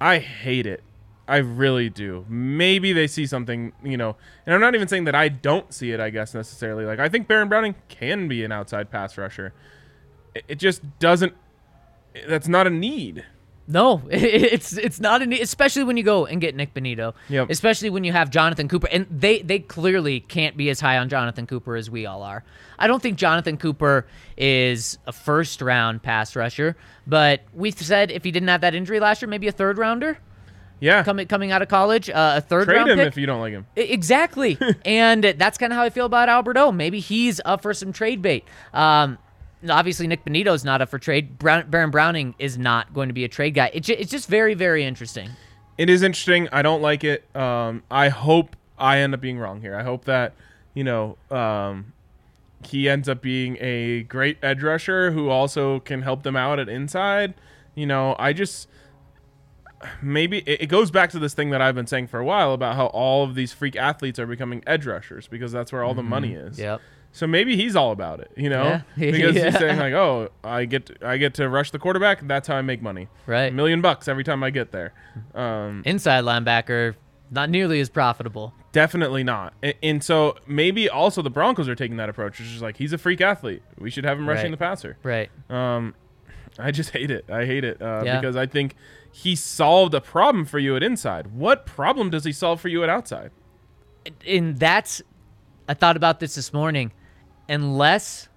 I hate it. I really do. Maybe they see something, you know, and I'm not even saying that I don't see it, I guess, necessarily. Like, I think Baron Browning can be an outside pass rusher. It, it just doesn't, that's not a need. No, it's it's not an especially when you go and get Nik Bonitto. Yep. Especially when you have Jonathan Cooper, and they they clearly can't be as high on Jonathan Cooper as we all are. I don't think Jonathan Cooper is a first round pass rusher, but we said if he didn't have that injury last year, maybe a third rounder Yeah. coming coming out of college, uh, a third Trade round him pick. if you don't like him. Exactly. and that's kind of how I feel about Alberto. Maybe he's up for some trade bait. Um, obviously Nik Bonitto's not up for trade. Brown, Baron Browning is not going to be a trade guy. It it's just very, very interesting. It is interesting. I don't like it. Um, I hope I end up being wrong here. I hope that you know um, he ends up being a great edge rusher who also can help them out at inside. You know, I just maybe it, it goes back to this thing that I've been saying for a while about how all of these freak athletes are becoming edge rushers because that's where all the money is. Yep. So maybe he's all about it, you know, Yeah. because Yeah. he's saying like, "Oh, I get to, I get to rush the quarterback. That's how I make money. Right. A million bucks every time I get there." Um, Inside linebacker, not nearly as profitable. Definitely not. And, and so maybe also the Broncos are taking that approach, which is like he's a freak athlete. We should have him rushing Right. the passer. Right. Um, I just hate it. I hate it uh, Yeah. because I think he solved a problem for you at inside. What problem does he solve for you at outside? and that's I thought about this this morning. Unless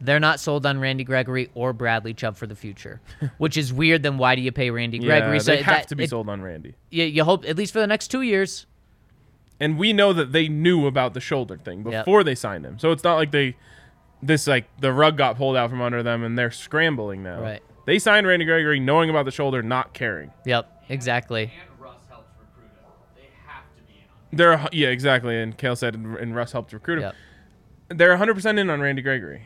they're not sold on Randy Gregory or Bradley Chubb for the future, which is weird. Then why do you pay Randy Gregory? yeah, they have that- to be it- sold on Randy. You, you hope at least for the next two years. And we know that they knew about the shoulder thing Yep. before they signed him. So it's not like they this like the rug got pulled out from under them and they're scrambling now. Right. They signed Randy Gregory knowing about the shoulder, not caring. Yep, exactly. And Russ helps recruit him. They have to be in on They're yeah, exactly. And Kale said, and and Russ helped recruit him. Yep. They're 100 percent in on Randy Gregory.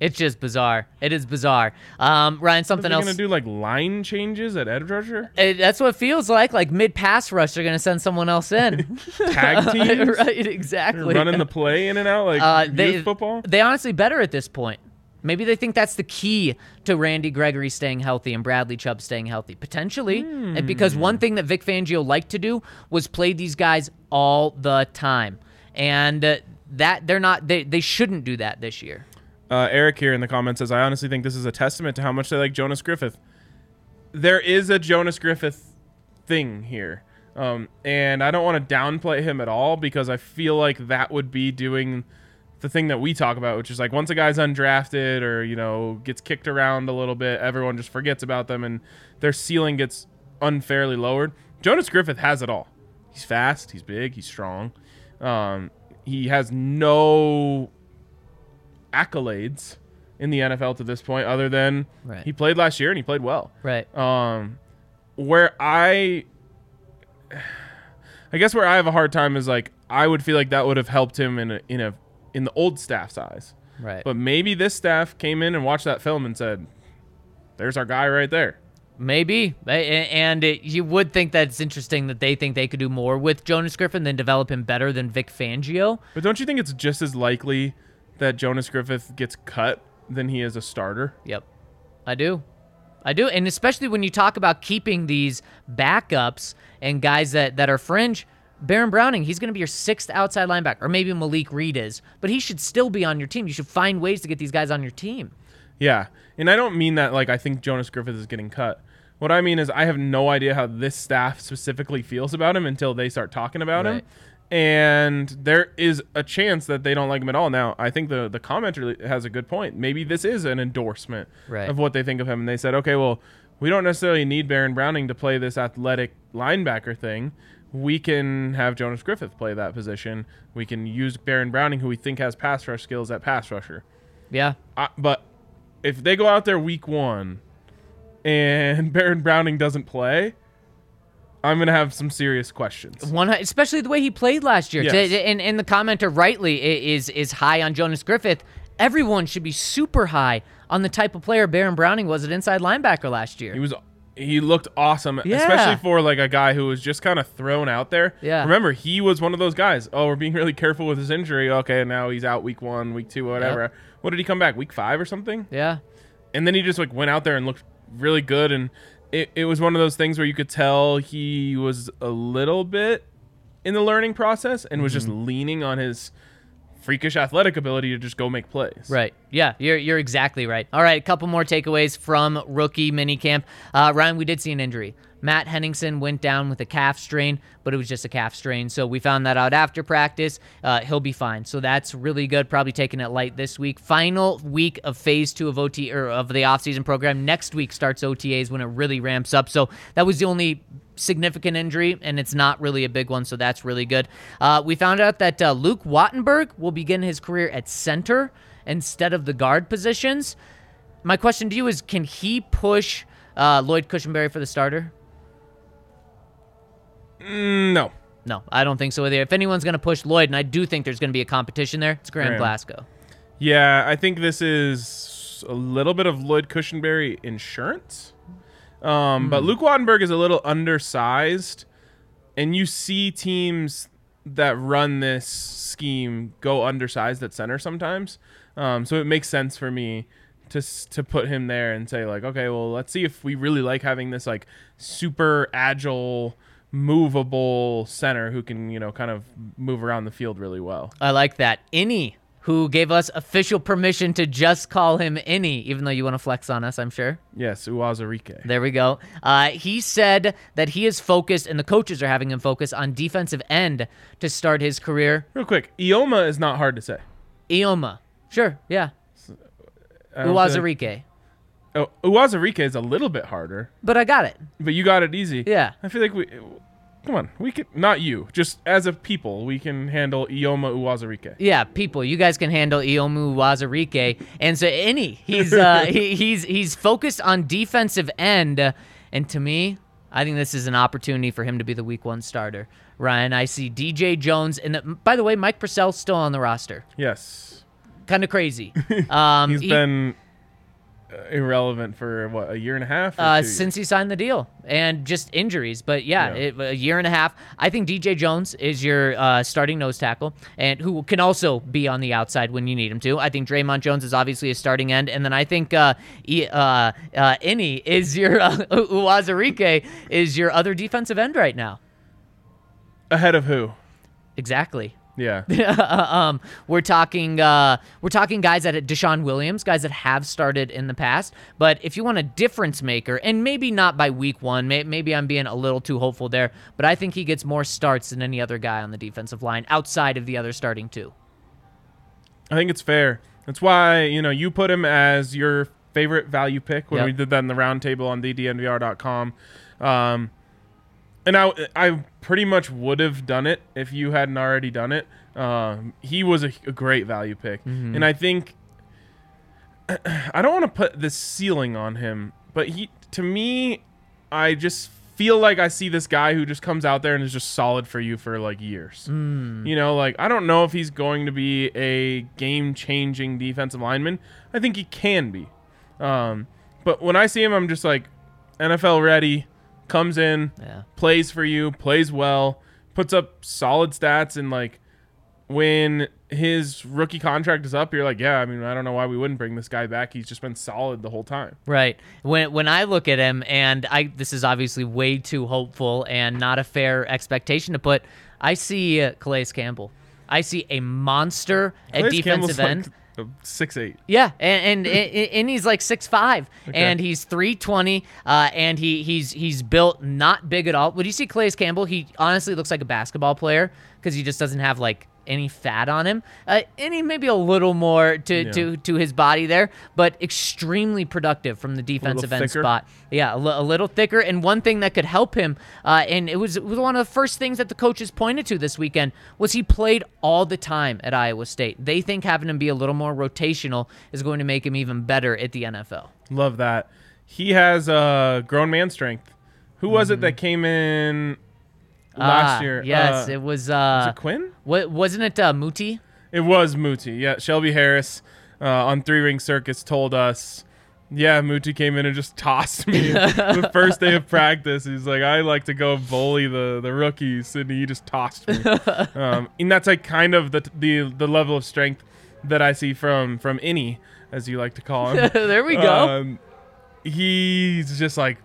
It's just bizarre. It is bizarre. Um, Ryan, Are something else. gonna do like line changes at edge rusher? It- that's what it feels like. Like mid pass rush, they're gonna send someone else in. Tag teams? right, exactly. Running the play in and out like Uh, youth they, football? They honestly better at this point. Maybe they think that's the key to Randy Gregory staying healthy and Bradley Chubb staying healthy. Potentially. And because one thing that Vic Fangio liked to do was play these guys all the time. And uh, that they're not they, they shouldn't do that this year. Uh, Eric here in the comments says, I honestly think this is a testament to how much they like Jonas Griffith. There is a Jonas Griffith thing here. Um, and I don't want to downplay him at all because I feel like that would be doing the thing that we talk about, which is like once a guy's undrafted or, you know, gets kicked around a little bit, everyone just forgets about them and their ceiling gets unfairly lowered. Jonas Griffith has it all. He's fast, he's big, he's strong. Um, he has no accolades in the NFL to this point, other than Right. he played last year and he played well. Right. Um, where I, I guess where I have a hard time is like I would feel like that would have helped him in a in a in the old staff's eyes, Right. but maybe this staff came in and watched that film and said, "There's our guy right there." Maybe, and it, you would think that it's interesting that they think they could do more with Jonas Griffith than develop him better than Vic Fangio. But don't you think it's just as likely that Jonas Griffith gets cut than he is a starter? Yep, I do, I do, and especially when you talk about keeping these backups and guys that that are fringe. Baron Browning, he's going to be your sixth outside linebacker, or maybe Malik Reed is, but he should still be on your team. You should find ways to get these guys on your team. Yeah, and I don't mean that like I think Jonas Griffith is getting cut. What I mean is I have no idea how this staff specifically feels about him until they start talking about him. And there is a chance that they don't like him at all. Now, I think the the commenter has a good point. Maybe this is an endorsement Right. of what they think of him. And they said, okay, well, we don't necessarily need Baron Browning to play this athletic linebacker thing. We can have Jonas Griffith play that position. We can use Baron Browning, who we think has pass rush skills, at pass rusher. Yeah, I, but if they go out there week one and Baron Browning doesn't play, I'm gonna have some serious questions. One, especially the way he played last year. Yes. And, and the commenter rightly is is high on Jonas Griffith. Everyone should be super high on the type of player Baron Browning was at inside linebacker last year. He was he looked awesome, Yeah. especially for like a guy who was just kind of thrown out there. Yeah. Remember, he was one of those guys. Oh, we're being really careful with his injury. Okay, now he's out week one, week two, whatever. What did he come back? Week five or something? yeah, and then he just like went out there and looked really good and it, it was one of those things where you could tell he was a little bit in the learning process and was just Mm-hmm. leaning on his freakish athletic ability to just go make plays right. Yeah, you're you're exactly right. All right, a couple more takeaways from rookie minicamp. Uh, Ryan, we did see an injury. Matt Henningsen went down with a calf strain, but it was just a calf strain. So we found that out after practice. Uh, he'll be fine. So that's really good. Probably taking it light this week. Final week of phase two of OT or of the offseason program. Next week starts OTAs when it really ramps up. So that was the only significant injury, and it's not really a big one, so that's really good. Uh, we found out that uh, Luke Wattenberg will begin his career at center. instead of the guard positions. My question to you is can he push uh, Lloyd Cushenberry for the starter? Mm, no. No, I don't think so either. If anyone's going to push Lloyd, and I do think there's going to be a competition there, it's Graham Graham. Glasgow. Yeah, I think this is a little bit of Lloyd Cushenberry insurance. Um, Hmm. But Luke Wattenberg is a little undersized, and you see teams that run this scheme go undersized at center sometimes. Um, so it makes sense for me to to put him there and say like, okay, well, let's see if we really like having this like super agile, movable center who can you know kind of move around the field really well. I like that. Any who gave us official permission to just call him Any, even though you want to flex on us, I'm sure. Yes, Uwazurike. There we go. Uh, he said that he is focused, and the coaches are having him focus on defensive end to start his career. Real quick, Eyioma is not hard to say. Eyioma. Sure, yeah. I don't like- Uwazurike. Oh, Uwazurike is a little bit harder, But I got it. but you got it easy. Yeah. I feel like we. Come on, we can not you, just as a people, we can handle Eyioma Uwazurike. Yeah, people, you guys can handle Eyioma Uwazurike, and so any he's uh, he, he's he's focused on defensive end, uh, and to me, I think this is an opportunity for him to be the Week One starter. Ryan, I see DJ Jones, and the, by the way, Mike Purcell's still on the roster. Yes, Kind of crazy. Um, he's he- been irrelevant for what a year and a half. uh, since he signed the deal and just injuries. But yeah, Yeah. It, a year and a half. I think DJ Jones is your uh, starting nose tackle and who can also be on the outside when you need him to. I think Dre'Mont Jones is obviously a starting end. And then I think uh, e, uh, uh, is your, uh, Uwazurike is your other defensive end right now. ahead of who? Exactly. Yeah, um, we're talking uh, we're talking guys that DeShawn Williams, guys that have started in the past. But if you want a difference maker, and maybe not by week one, may, maybe I'm being a little too hopeful there. But I think he gets more starts than any other guy on the defensive line outside of the other starting two. I think it's fair. That's why you know you put him as your favorite value pick when Yep. we did that in the roundtable on ddnvr.com. Um, and I I pretty much would have done it if you hadn't already done it. Um, he was a, a great value pick, and I think I don't want to put this ceiling on him, but he to me, I just feel like I see this guy who just comes out there and is just solid for you for like years. You know, like I don't know if he's going to be a game-changing defensive lineman. I think he can be. Um, but when I see him, I'm just like NFL ready. Comes in, Yeah. plays for you, plays well, puts up solid stats, and like when his rookie contract is up, you're like, yeah, I mean, I don't know why we wouldn't bring this guy back. He's just been solid the whole time. Right. When when I look at him, and I this is obviously way too hopeful and not a fair expectation to put. I see uh, Calais Campbell. I see a monster at Calais Campbell's defensive end. like six eight. Yeah, and and, and, he's like six five, and he's three twenty, uh, and he he's he's built not big at all. When you see Calais Campbell, he honestly looks like a basketball player because he just doesn't have like any fat on him, uh, he maybe a little more to, to to his body there, but extremely productive from the defensive end thicker? spot. Yeah, a, little thicker. And one thing that could help him, uh, and it was, it was one of the first things that the coaches pointed to this weekend, was he played all the time at Iowa State. They think having him be a little more rotational is going to make him even better at the NFL. Love that. He has uh, grown man strength. Who was Mm-hmm. it that came in last Ah, year? Yes, Uh, it was. was Uh, it Quinn? what wasn't it? Uh, Muti. It was Muti. Yeah, Shelby Harris uh, on Three Ring Circus told us. Yeah, Muti came in and just tossed me the first day of practice. He's like, I like to go bully the, the rookies, and he just tossed me. um, and that's like kind of the, the the level of strength that I see from from Innie, as you like to call him. there we go. Um, he's just like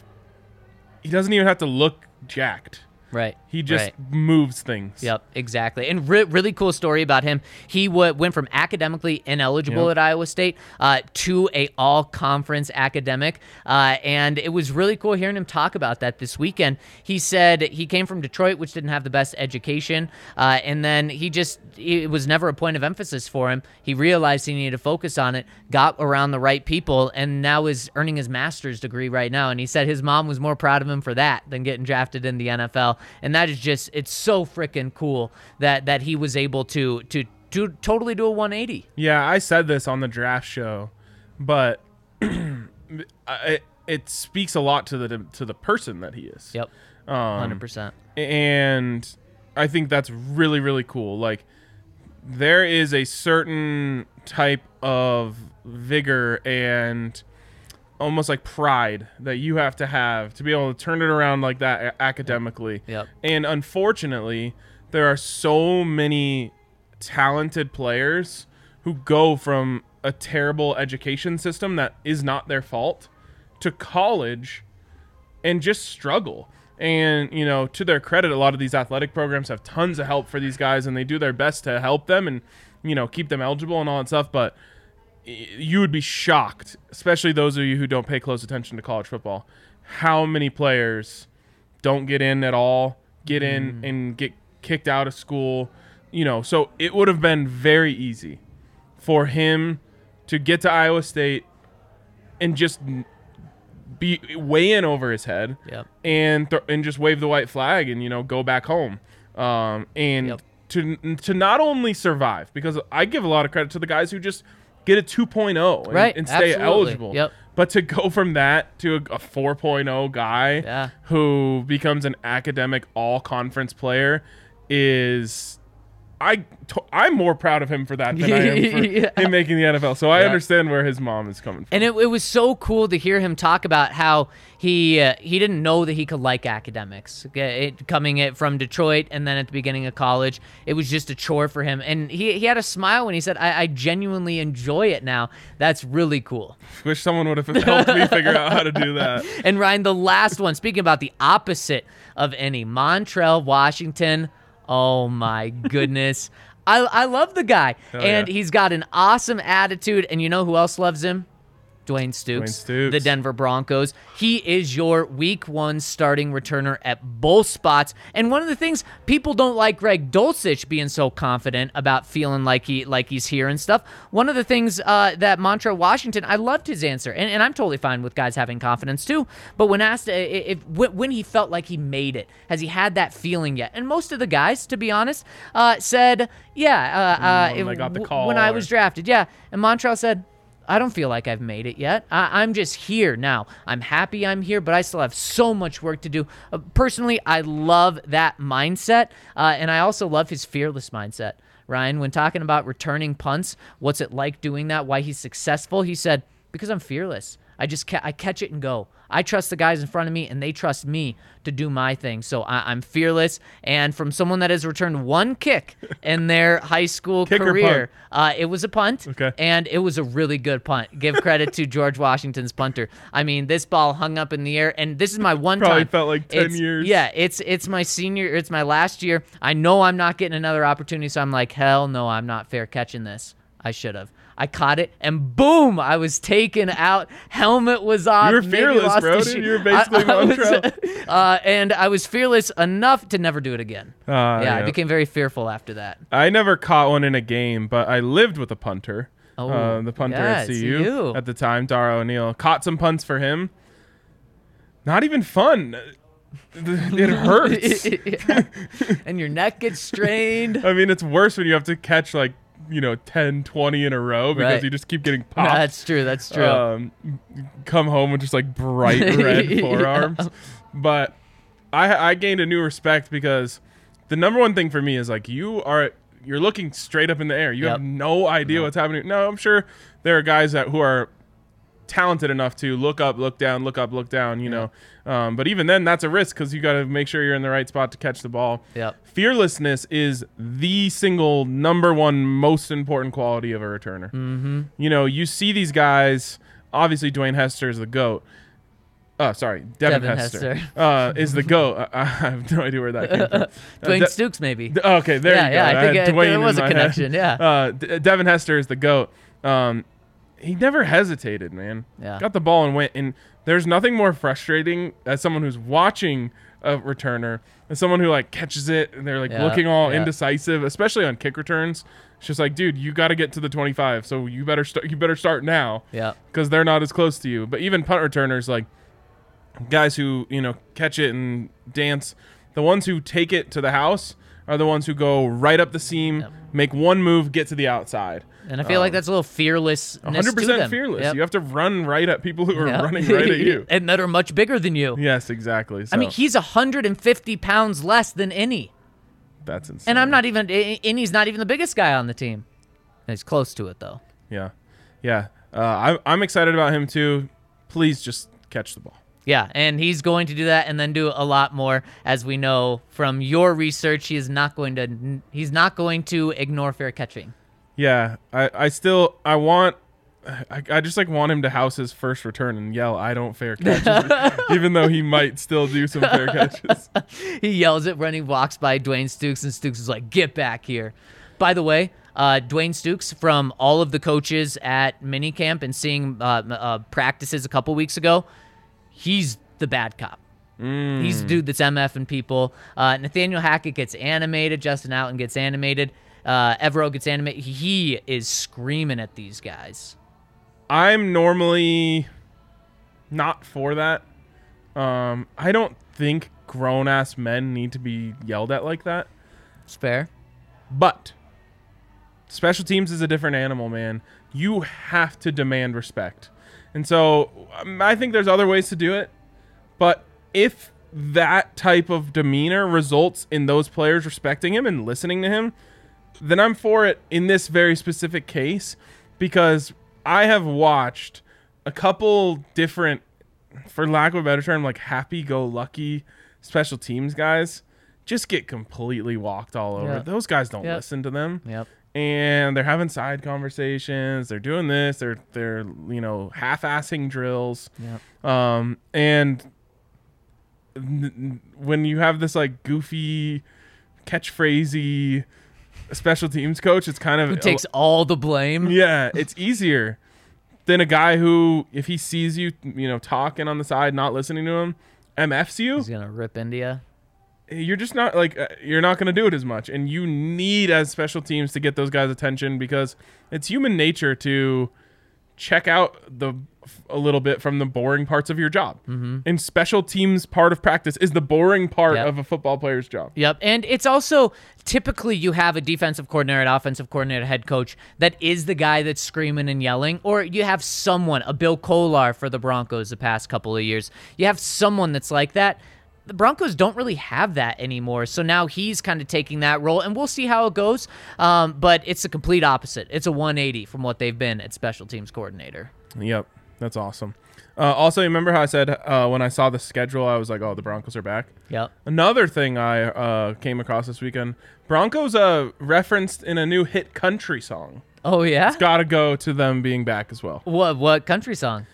he doesn't even have to look jacked. Right. He just right. moves things. Yep, exactly. And re- really cool story about him. He w- went from academically ineligible Yep. at Iowa State uh, to a all conference academic, uh, and it was really cool hearing him talk about that this weekend. He said he came from Detroit, which didn't have the best education, uh, and then he just it was never a point of emphasis for him. He realized he needed to focus on it, got around the right people, and now is earning his master's degree right now. And he said his mom was more proud of him for that than getting drafted in the NFL, and that is just it's so freaking cool that that he was able to to do totally do a 180. Yeah, I said this on the draft show, but it, it speaks a lot to the to the person that he is. Yep. Um, 100%. and I think that's really really cool. Like there is a certain type of vigor and almost like pride that you have to have to be able to turn it around like that academically. Yep. And unfortunately, there are so many talented players who go from a terrible education system that is not their fault to college and just struggle. And, you know, to their credit, a lot of these athletic programs have tons of help for these guys and they do their best to help them and, you know, keep them eligible and all that stuff. But you would be shocked, especially those of you who don't pay close attention to college football, how many players don't get in at all, get in and get kicked out of school. You know, so it would have been very easy for him to get to Iowa State and just be way in over his head Yep. and th- and just wave the white flag and you know go back home um, and Yep. to to not only survive because I give a lot of credit to the guys who just get a 2.0 and, Right, and stay absolutely. eligible Yep. but to go from that to a, a 4.0 guy Yeah. who becomes an academic all conference player is I t- I'm more proud of him for that than I am for Yeah. him making the NFL. So I Yeah. understand where his mom is coming from. And it, it was so cool to hear him talk about how he uh, he didn't know that he could like academics. It, coming it from Detroit and then at the beginning of college, it was just a chore for him. And he, he had a smile when he said, I, I genuinely enjoy it now. That's really cool. Wish someone would have helped me figure out how to do that. And Ryan, the last one, speaking about the opposite of any, Montrell Washington. Oh my goodness. I, I love the guy. and yeah. he's got an awesome attitude. And you know who else loves him? Dwayne Stukes, Stukes. the Denver Broncos. He is your week one starting returner at both spots. And one of the things people don't like Greg Dulcich being so confident about feeling like he like he's here and stuff. One of the things uh, that Montrell Washington, I loved his answer, and, and I'm totally fine with guys having confidence too. But when asked uh, if, if when he felt like he made it, has he had that feeling yet? And most of the guys, to be honest, uh, said, yeah. Uh, uh, when it- got the call when I was drafted, yeah. And Montrell said. I don't feel like I've made it yet. I, I'm just here now. I'm happy I'm here, but I still have so much work to do. Uh, personally, I love that mindset, uh, and I also love his fearless mindset. Ryan, when talking about returning punts, what's it like doing that? Why he's successful? He said, "Because I'm fearless. I just ca- I catch it and go. I trust the guys in front of me, and they trust me to do my thing. So I- I'm fearless. And from someone that has returned one kick in their high school career, uh, it was a punt. Okay. And it was a really good punt. Give credit to George Washington's punter. I mean, this ball hung up in the air, and this is my one Probably time. felt like 10 It's- years. Yeah, it's it's my senior, it's my last year. I know I'm not getting another opportunity, so I'm like, hell no, I'm not fair catching this. I should have. I caught it, and boom! I was taken out. Helmet was off. You were fearless, bro, the dude. shoe. You were basically I- I was- uh, and I was fearless enough to never do it again. Ah, yeah, I became very fearful after that. I never caught one in a game, but I lived with a punter. Oh, uh, the punter yeah, at CU you. at the time, Darragh O'Neill. Caught some punts for him. Not even fun. It hurts. and your neck gets strained. I mean, it's worse when you have to catch like, you know, 10, 20 in a row because Right. you just keep getting popped. That's true. That's true. Um, come home with just like bright red Yeah. forearms. But I I gained a new respect because the number one thing for me is like you are you're looking straight up in the air. You have no idea what's happening. No, I'm sure there are guys that who are talented enough to look up, look down, look up, look down. You know, um, but even then, that's a risk because you got to make sure you're in the right spot to catch the ball. Yep. Fearlessness is the single number one most important quality of a returner. Mm-hmm. You know, you see these guys. Obviously, Dwayne Hester is the goat. Oh, sorry, Devin, Devin Hester, Hester. Uh, is the goat. I, I have no idea where that came from. Uh, Dwayne De- Stukes, maybe. Okay, there Yeah, you go. yeah, I think had it- there was a my head. connection, yeah. Uh, D- Devin Hester is the goat. Um, he never hesitated, man. Yeah. Got the ball and went. And there's nothing more frustrating as someone who's watching a returner, as someone who like catches it and they're like Yeah, looking all yeah. indecisive, especially on kick returns. It's just like, dude, you got to get to the 25, so you better start. You better start now Yeah. because they're not as close to you. But even punt returners, like guys who you know catch it and dance, the ones who take it to the house are the ones who go right up the seam, make one move, get to the outside. And I feel like that's a little fearless. 100% fearless. You have to run right at people who are Yep. running right at you. and that are much bigger than you. yes, exactly. I mean, So, he's 150 pounds less than any. that's insane. And I'm not even, Innie's not even the biggest guy on the team. He's close to it, though. Yeah, yeah. Uh, I, I'm excited about him too. Please just catch the ball. Yeah, and he's going to do that and then do a lot more. As we know from your research, he is not going to. He's not going to ignore fair catching. Yeah, I, I still I want I, I just like want him to house his first return and yell I don't fair catches even though he might still do some fair catches. He yells it when he walks by Dwayne Stukes, and Stukes is like, "Get back here!" By the way, uh, Dwayne Stukes, from all of the coaches at minicamp and seeing uh, uh, practices a couple weeks ago, he's the bad cop. He's the dude that's MF and people. Uh, Nathaniel Hackett gets animated. Justin Outten gets animated. Uh, Evero gets animated. He is screaming at these guys. I'm normally not for that. Um I don't think grown ass men need to be yelled at like that. It's fair. But special teams is a different animal, man. You have to demand respect. And so um, I think there's other ways to do it. But if that type of demeanor results in those players respecting him and listening to him, then I'm for it in this very specific case because I have watched a couple different, for lack of a better term, like happy go lucky special teams guys just get completely walked all over. Yeah. Those guys don't Yep. listen to them Yep. and they're having side conversations. They're doing this. They're they're you know half-assing drills. Yep. Um, and when you have this like goofy, catchphrasy special teams coach, it's kind of Who takes all the blame? yeah, it's easier than a guy who, if he sees you, you know, talking on the side, not listening to him, MFs you He's gonna rip India. you're just not like uh, you're not going to do it as much and you need as special teams to get those guys attention because it's human nature to check out the a little bit from the boring parts of your job mm-hmm. and special teams part of practice is the boring part Yep. of a football player's job Yep. And it's also typically you have a defensive coordinator, an offensive coordinator, head coach that is the guy that's screaming and yelling, or you have someone, a Bill Kollar for the Broncos the past couple of years. You have someone that's like that. The Broncos don't really have that anymore. So now he's kind of taking that role, and we'll see how it goes. Um, but it's the complete opposite. It's a 180 from what they've been at special teams coordinator. yep that's awesome uh, also remember how i said uh, when i saw the schedule i was like oh the broncos are back Yep. Another thing I uh, came across this weekend: Broncos uh, referenced in a new hit country song. Oh, yeah? It's got to go to them being back as well. What, what country song?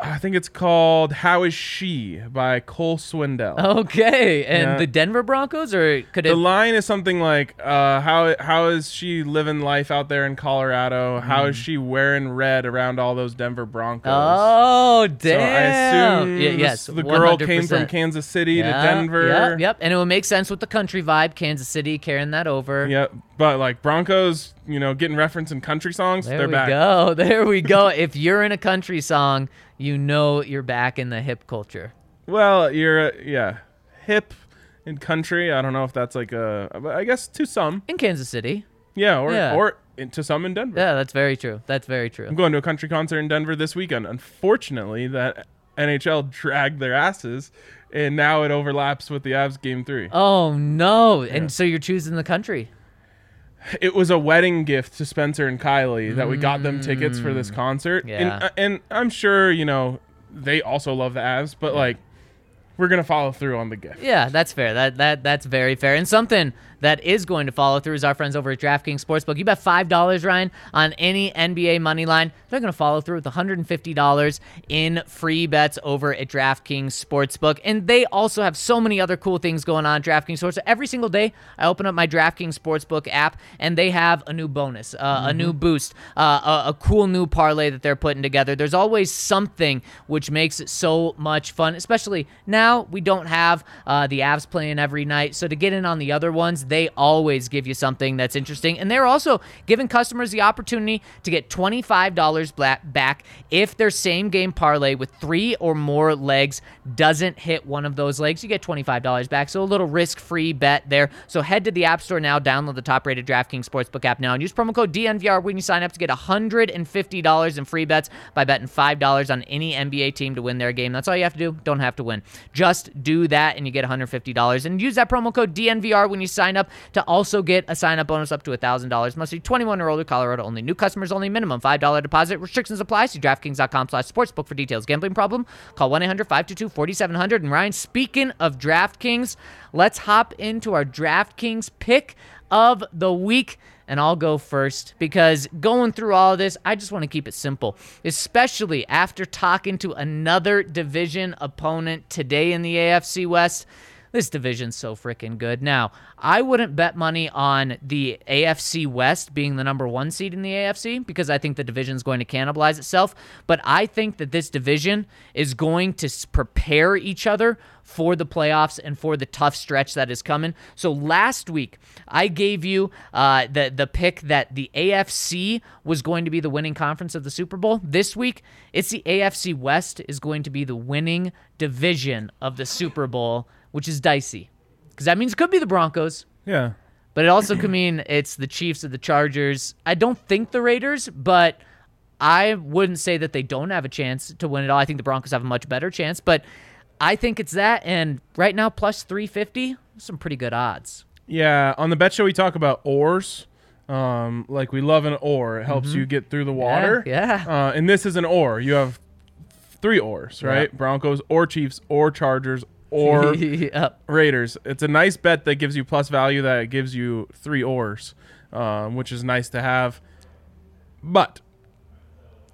I think it's called "How Is She" by Cole Swindell. Okay. And Yeah. the Denver Broncos, or could it The line is something like, uh, "How how is she living life out there in Colorado? How is she wearing red around all those Denver Broncos?" Oh, So damn. I assume Yeah, yes, the girl came from Kansas City Yeah, to Denver. Yep, yep. And it would make sense with the country vibe. Kansas City carrying that over. Yep. But like Broncos, you know, getting reference in country songs, There they're we back. go. There we go. if you're in a country song, you know you're back in the hip culture. Well, you're uh, yeah, hip in country. I don't know if that's like a, but I guess to some, In Kansas City. yeah, or Yeah. or in, to some in Denver. Yeah, that's very true. That's very true. I'm going to a country concert in Denver this weekend. Unfortunately, that NHL dragged their asses, and now it overlaps with the Avs game three. Oh no. And so you're choosing the country. It was a wedding gift to Spencer and Kylie that we got them tickets for this concert, Mm. Yeah. and uh, and I'm sure you know they also love the Avs, but like we're gonna follow through on the gift. Yeah, that's fair. That that that's very fair. And something that is going to follow through is our friends over at DraftKings Sportsbook. You bet five dollars, Ryan, on any NBA money line. They're going to follow through with $150 in free bets over at DraftKings Sportsbook. And they also have so many other cool things going on at DraftKings Sportsbook. Every single day, I open up my DraftKings Sportsbook app, and they have a new bonus, uh, a new boost, uh, a, a cool new parlay that they're putting together. There's always something which makes it so much fun, especially now now, we don't have uh, the Avs playing every night. So to get in on the other ones, they always give you something that's interesting. And they're also giving customers the opportunity to get $25 bla- back if their same game parlay with three or more legs doesn't hit one of those legs. You get $25 back. So a little risk free bet there. So head to the App Store now, download the top rated DraftKings Sportsbook app now, and use promo code DNVR when you sign up to get $150 in free bets by betting $5 on any NBA team to win their game. That's all you have to do. Don't have to win. Just do that, and you get $150. And use that promo code DNVR when you sign up to also get a sign up bonus up to $1,000. Must be 21 or older, Colorado only. New customers only, minimum $5 deposit. Restrictions apply. See DraftKings.com slash sportsbook for details. Gambling problem? Call 1 800 522 4700. And Ryan, speaking of DraftKings, let's hop into our DraftKings pick of the week. And I'll go first because going through all this, I just want to keep it simple, especially after talking to another division opponent today in the AFC West. This division's so freaking good. Now, I wouldn't bet money on the AFC West being the number one seed in the AFC because I think the division's going to cannibalize itself. But I think that this division is going to prepare each other for the playoffs and for the tough stretch that is coming. So last week, I gave you uh, the the pick that the AFC was going to be the winning conference of the Super Bowl. This week, it's the AFC West is going to be the winning division of the Super Bowl, which is dicey because that means it could be the Broncos. Yeah. But it also could mean it's the Chiefs or the Chargers. I don't think the Raiders, but I wouldn't say that they don't have a chance to win it all. I think the Broncos have a much better chance, but I think it's that. And right now, plus 350, some pretty good odds. Yeah, on the bet show we talk about oars. Um, like we love an oar. It helps you get through the water. Mm-hmm. yeah. Uh, and this is an oar. You have three oars, right? Broncos or Chiefs or Chargers or yep. Raiders. It's a nice bet that gives you plus value that it gives you three ors, um, which is nice to have. But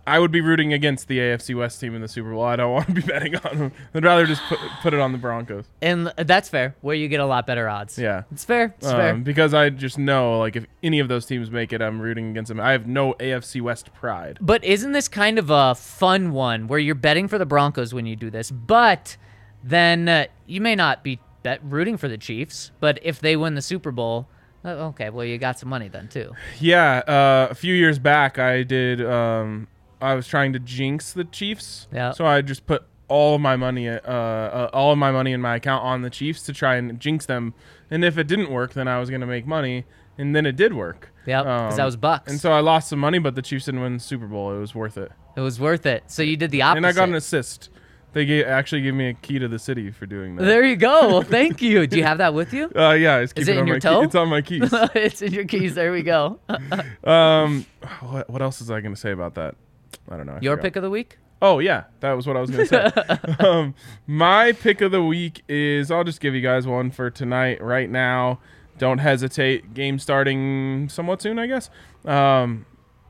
I would be rooting against the AFC West team in the Super Bowl. I don't want to be betting on them. I'd rather just put, put it on the Broncos. And that's fair, where you get a lot better odds. Yeah. It's fair. It's fair. Um, because I just know, like, if any of those teams make it, I'm rooting against them. I have no AFC West pride. But isn't this kind of a fun one where you're betting for the Broncos when you do this? But then uh, you may not be bet- rooting for the Chiefs, but if they win the Super Bowl, uh, okay, well, you got some money then too. Yeah, uh, a few years back, I did. Um, I was trying to jinx the Chiefs. Yeah. So I just put all of my money, uh, uh, all of my money in my account on the Chiefs to try and jinx them. And if it didn't work, then I was gonna make money. And then it did work. Yep, 'cause that was Bucks. And so I lost some money, but the Chiefs didn't win the Super Bowl. It was worth it. It was worth it. So you did the opposite. And I got an assist. They gave, actually gave me a key to the city for doing that. There you go. Well, thank you. Do you have that with you? Uh, yeah, it's keep it in on your my toe? Key. It's on my keys. it's in your keys. There we go. um, what, what else is I gonna say about that? I don't know. I Your forgot. pick of the week? Oh yeah, that was what I was gonna say. um, my pick of the week is I'll just give you guys one for tonight, right now. Don't hesitate. Game starting somewhat soon, I guess. Um,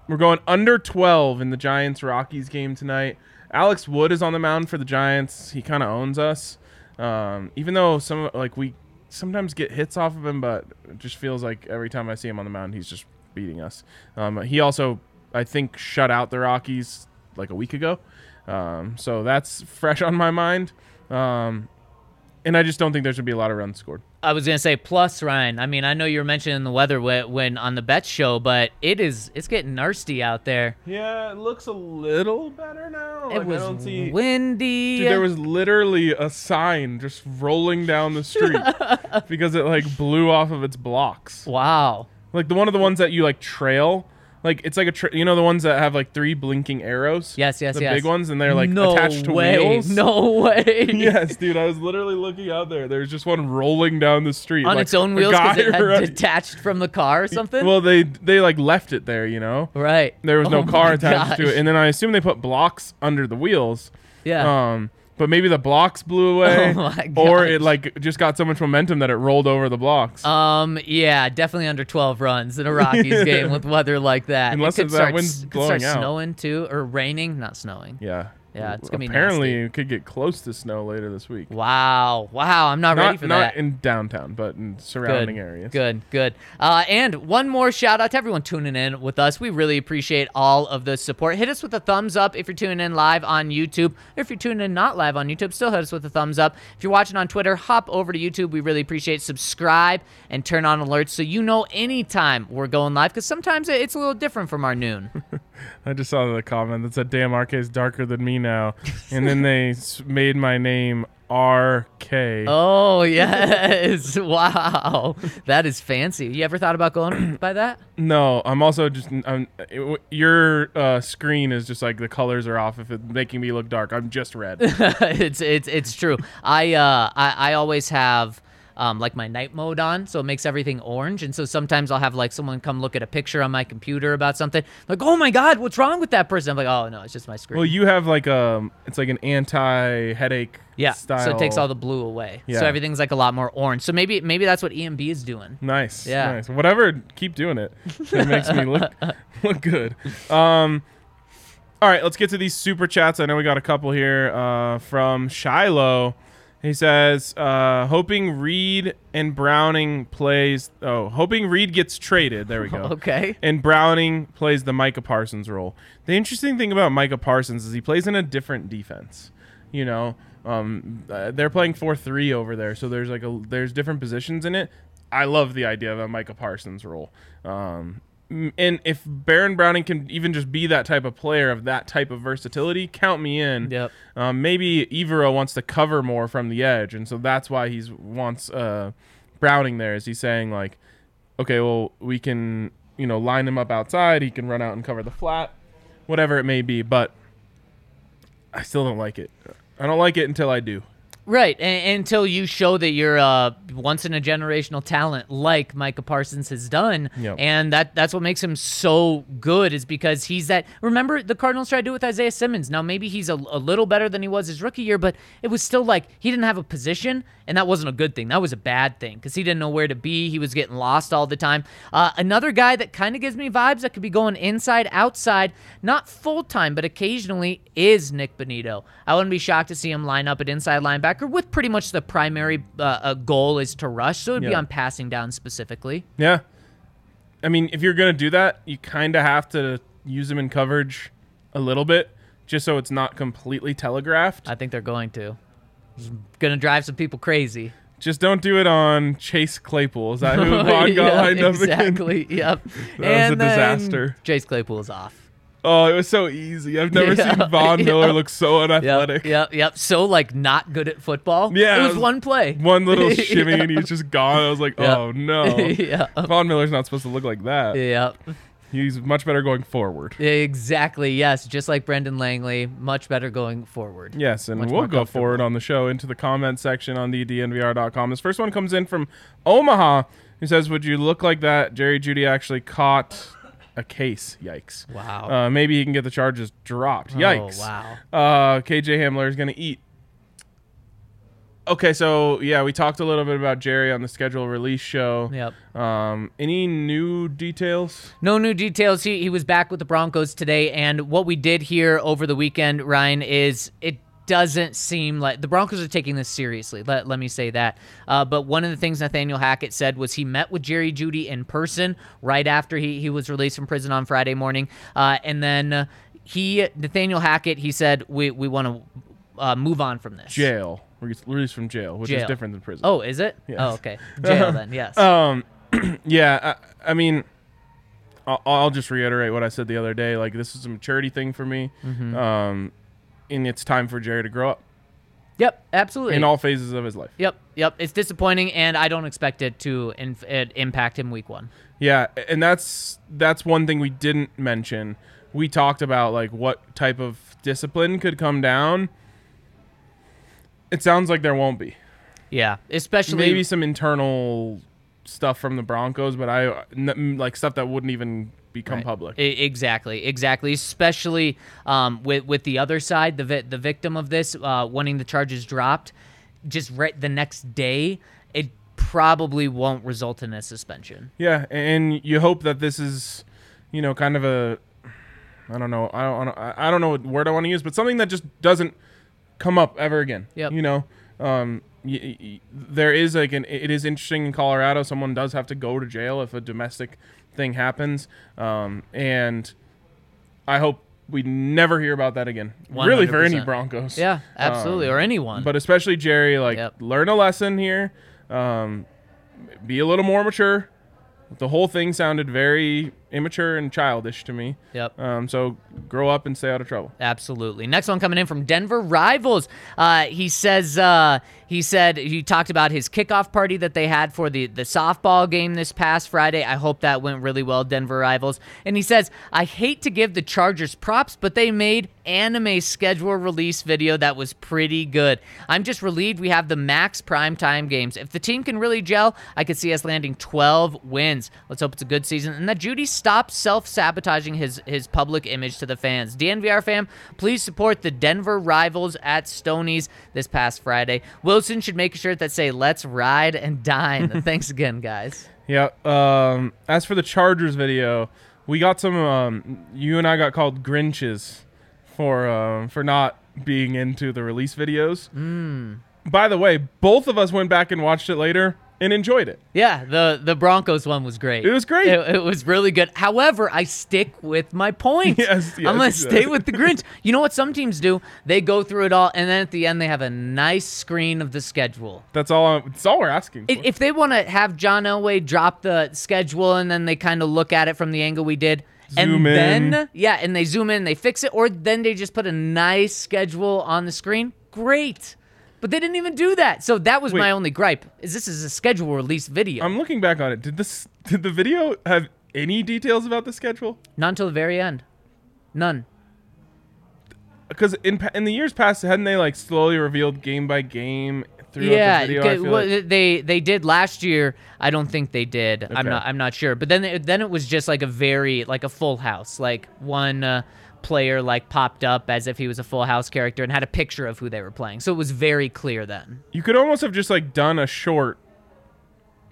we're going under 12 in the Giants Rockies game tonight. Alex Wood is on the mound for the Giants. He kind of owns us, um, even though some like we sometimes get hits off of him, but it just feels like every time I see him on the mound, he's just beating us. Um, he also, I think, shut out the Rockies like a week ago. Um, so that's fresh on my mind. Um, and I just don't think there should be a lot of runs scored. I was gonna say plus Ryan. I mean, I know you were mentioning the weather when, when on the bet show, but it is it's getting nasty out there. Yeah, it looks a little better now. it was I don't see. windy. Dude, there was literally a sign just rolling down the street because it like blew off of its blocks. wow. Like the one of the ones that you like trail. Like it's like a tra- you know the ones that have like three blinking arrows. Yes, yes, yes. the yes. big ones, and they're like no attached to way. wheels. No way. yes, dude. I was literally looking out there. There's just one rolling down the street on like, its own wheels because it had detached from the car or something. Well, they they like left it there, you know. right. There was no Oh car attached to it, and then I assume they put blocks under the wheels. yeah. Um, but maybe the blocks blew away, Oh or it like just got so much momentum that it rolled over the blocks. Um. Yeah. Definitely under 12 runs in a Rockies game with weather like that. Unless it could that start, wind's it could start out. snowing too, or raining. Not snowing. yeah, Yeah, it's gonna be apparently it could get close to snow later this week. Wow, wow, I'm not, ready for not that. Not in downtown, but in good, surrounding areas. Good, good. Uh, and one more shout out to everyone tuning in with us. We really appreciate all of the support. Hit us with a thumbs up if you're tuning in live on YouTube. Or if you're tuning in not live on YouTube, still hit us with a thumbs up. If you're watching on Twitter, hop over to YouTube. We really appreciate subscribe and turn on alerts so you know anytime we're going live because sometimes it's a little different from our noon. I just saw the comment that said, "Damn, RK is darker than me now," and then they made my name RK. oh, yes. Wow. That is fancy. You ever thought about going by that? No, I'm also just I'm, it, your uh, screen is just like the colors are off. If it's making me look dark, I'm just red. it's it's it's true. I uh I, I always have um like my night mode on, so it makes everything orange. And so sometimes I'll have like someone come look at a picture on my computer about something, like, oh my god, what's wrong with that person? I'm like, oh no, it's just my screen. well, you have like um, it's like an anti-headache. yeah, style. so it takes all the blue away. Yeah. So everything's like a lot more orange. So maybe maybe that's what EMB is doing. Nice. Yeah. Nice. Whatever. Keep doing it. It makes me look look good. Um. All right, let's get to these super chats. I know we got a couple here uh, from Shiloh. He says, uh, hoping Reed and Browning plays. Oh, hoping Reed gets traded. There we go. Okay. And Browning plays the Micah Parsons role. The interesting thing about Micah Parsons is he plays in a different defense. You know, um, uh, they're playing four three over there, so there's like a there's different positions in it. I love the idea of a Micah Parsons role. Um, and if Baron Browning can even just be that type of player of that type of versatility, count me in. Yep. Um, maybe Evero wants to cover more from the edge, and so that's why he's wants uh, Browning there. Is he saying like, okay, well we can you know line him up outside, he can run out and cover the flat, whatever it may be, but I still don't like it. I don't like it until I do. Right, and, until you show that you're a once in a generational talent, like Micah Parsons has done, Yep. and that that's what makes him so good is because he's that. Remember, the Cardinals tried to do it with Isaiah Simmons. Now maybe he's a, a little better than he was his rookie year, but it was still like he didn't have a position, and that wasn't a good thing. That was a bad thing because he didn't know where to be. He was getting lost all the time. Uh, another guy that kind of gives me vibes that could be going inside, outside, not full time, but occasionally is Nik Bonitto. I wouldn't be shocked to see him line up at inside linebacker with pretty much the primary uh, uh, goal is to rush, so it'd be on passing down specifically. Yeah. I mean, if you're gonna do that, you kind of have to use him in coverage a little bit, just so it's not completely telegraphed. I think they're going to. It's gonna drive some people crazy. Just don't do it on Chase Claypool. Is that who Von got Yeah, lined up again? exactly. Yep. That was a disaster. Chase Claypool is off. Oh, it was so easy. I've never Yeah, seen Von yeah. Miller look so unathletic. Yep. Yep. So like not good at football. Yeah, It it was was one play. One little shimmy and he's just gone. I was like, Yeah. oh no. yeah. Von Miller's not supposed to look like that. Yep. He's much better going forward. Exactly. Yes. Just like Brendan Langley, much better going forward. Yes, and Much we'll go forward on the show into the comment section on the dnvr.com. This first one comes in from Omaha, He says, "Would you look like that? Jerry Judy actually caught a case. Yikes! Wow. Uh, maybe he can get the charges dropped. Yikes! Oh, wow. Uh, KJ Hamler is going to eat. Okay, so yeah, we talked a little bit about Jerry on the schedule release show. Yep. Um, any new details? No new details. He, he was back with the Broncos today, and what we did here over the weekend, Ryan, is it doesn't seem like the Broncos are taking this seriously. Let, let me say that. Uh, but one of the things Nathaniel Hackett said was he met with Jerry Jeudy in person right after he, he was released from prison on Friday morning, uh, and then uh, he Nathaniel Hackett he said we we want to uh, move on from this Jail, Re- released from jail, which is different than prison. Oh, is it? Yes. Oh, okay. Jail then. Yes. Um, yeah, I, I mean, I'll, I'll just reiterate what I said the other day. Like, this is a maturity thing for me. Mm-hmm. Um, and it's time for Jerry to grow up yep. Absolutely. in all phases of his life. Yep, yep. It's disappointing, and I don't expect it to in, it impact him week one. Yeah, and that's that's one thing we didn't mention. We talked about like what type of discipline could come down. It sounds like there won't be. Yeah, especially Maybe some internal stuff from the Broncos, but I like stuff that wouldn't even become Right. public. I- exactly, exactly. Especially um, with with the other side, the vi- the victim of this uh, wanting the charges dropped, just right the next day, it probably won't result in a suspension. Yeah, and you hope that this is, you know, kind of a I don't know. I don't. I don't know what word I want to use, but something that just doesn't come up ever again. Yep. You know, um, y- y- there is like an. It is interesting in Colorado. Someone does have to go to jail if a domestic thing happens, um, and I hope we never hear about that again. Really, for any Broncos. Yeah, absolutely, Um, or anyone. But especially Jerry, like Yep. learn a lesson here. Um, be a little more mature. The whole thing sounded very immature and childish to me. Yep. Um, so grow up and stay out of trouble. Absolutely. Next one coming in from Denver Rivals. Uh, he says uh, he said he talked about his kickoff party that they had for the the softball game this past Friday. I hope that went really well, Denver Rivals. And he says I hate to give the Chargers props, but they made anime schedule release video that was pretty good. I'm just relieved we have the max prime time games. If the team can really gel, I could see us landing 12 wins. Let's hope it's a good season and that Jeudy stops self-sabotaging his his public image to the fans. DNVR fam, please support the Denver Rivals at Stonies this past Friday. Wilson should make a shirt that say "Let's ride and dine." Thanks again, guys. Yeah. Um, as for the Chargers video, we got some. Um, you and I got called Grinches for um, for not being into the release videos. By the way, both of us went back and watched it later and enjoyed it. Yeah, the the Broncos one was great. It was great. It, it was really good. However, I stick with my point. Yes, I'm gonna yes, stay with the Grinch. You know what some teams do? They go through it all, and then at the end they have a nice screen of the schedule. That's all. I'm, that's all we're asking. For. If they want to have John Elway drop the schedule and then they kind of look at it from the angle we did, Zoom and in. then yeah, and they zoom in, they fix it, or then they just put a nice schedule on the screen. Great. But they didn't even do that. So that was Wait. my only gripe. Is this is a schedule release video. I'm looking back on it. Did this? Did the video have any details about the schedule? Not until the very end. None. Because in in the years past, hadn't they like slowly revealed game by game throughout yeah, the video? Okay, well, like? they they did last year. I don't think they did. I'm not I'm not sure. But then it- then it was just like a very like a full house. Like one uh, player like popped up as if he was a full house character and had a picture of who they were playing. So it was very clear then. You could almost have just like done a short.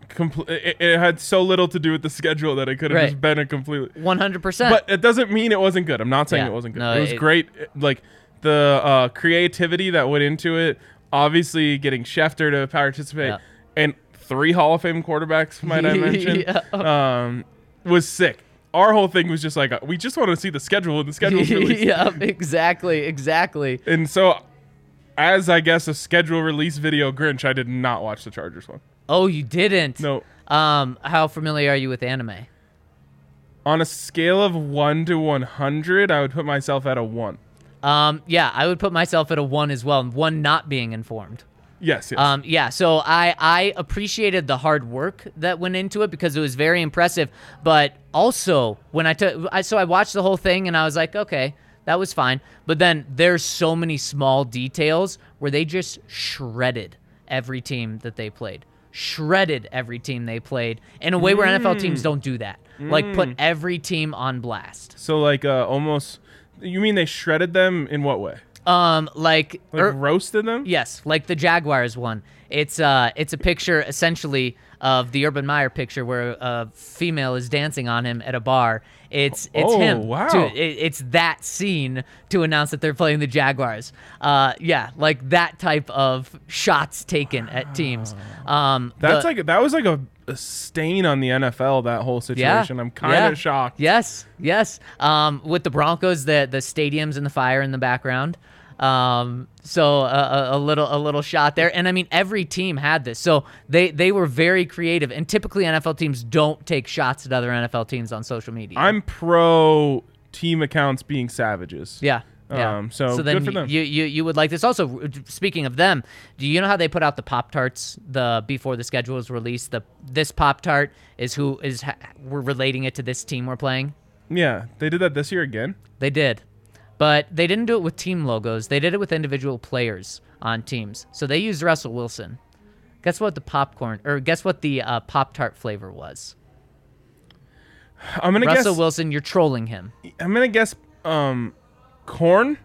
Compl- it, it had so little to do with the schedule that it could have Right. just been a completely. 100%. But it doesn't mean it wasn't good. I'm not saying Yeah. it wasn't good. No, it was it- great. Like the uh, creativity that went into it. Obviously, getting Schefter to participate Yeah. and three Hall of Fame quarterbacks, might I mention, Yeah. um, was sick. Our whole thing was just like uh, we just want to see the schedule and the schedule. released. yeah, exactly, exactly. And so, as I guess a schedule release video Grinch, I did not watch the Chargers one. Oh, you didn't. No. Um, how familiar are you with anime? On a scale of one to one hundred, I would put myself at a one. Um, yeah, I would put myself at a one as well. One not being informed. Yes, yes. Um, yeah, so I I appreciated the hard work that went into it because it was very impressive. But also when I took, I, so I watched the whole thing and I was like, okay, that was fine. But then there's so many small details where they just shredded every team that they played, shredded every team they played in a way where NFL teams don't do that. Like put every team on blast. so like uh, almost. You mean they shredded them in what way? Um, like, Like er- roasted them? Yes, like the Jaguars one. It's uh, it's a picture essentially of the Urban Meyer picture where a female is dancing on him at a bar. It's it's Oh, him. wow. To, it, it's that scene to announce that they're playing the Jaguars. Uh, yeah, like that type of shots taken at teams. Um, That's the- like that was like a, a stain on the NFL. That whole situation. yeah. I'm kind yeah. of shocked. Yes, yes. Um, with the Broncos, the the stadiums and the fire in the background. Um, so a, a, little a little shot there, and I mean every team had this, so they they were very creative. And typically NFL teams don't take shots at other NFL teams on social media. I'm pro team accounts being savages. yeah. Yeah. Um, so so then good for them. You, you you would like this. Also, speaking of them, do you know how they put out the Pop Tarts the before the schedule was released? The this Pop Tart is who is ha- we're relating it to this team we're playing. Yeah, they did that this year again. They did. But they didn't do it with team logos. They did it with individual players on teams. So they used Russell Wilson. Guess what the popcorn or guess what the uh, Pop Tart flavor was? I'm gonna Russell guess. Wilson, you're trolling him. I'm gonna guess. Um, corn.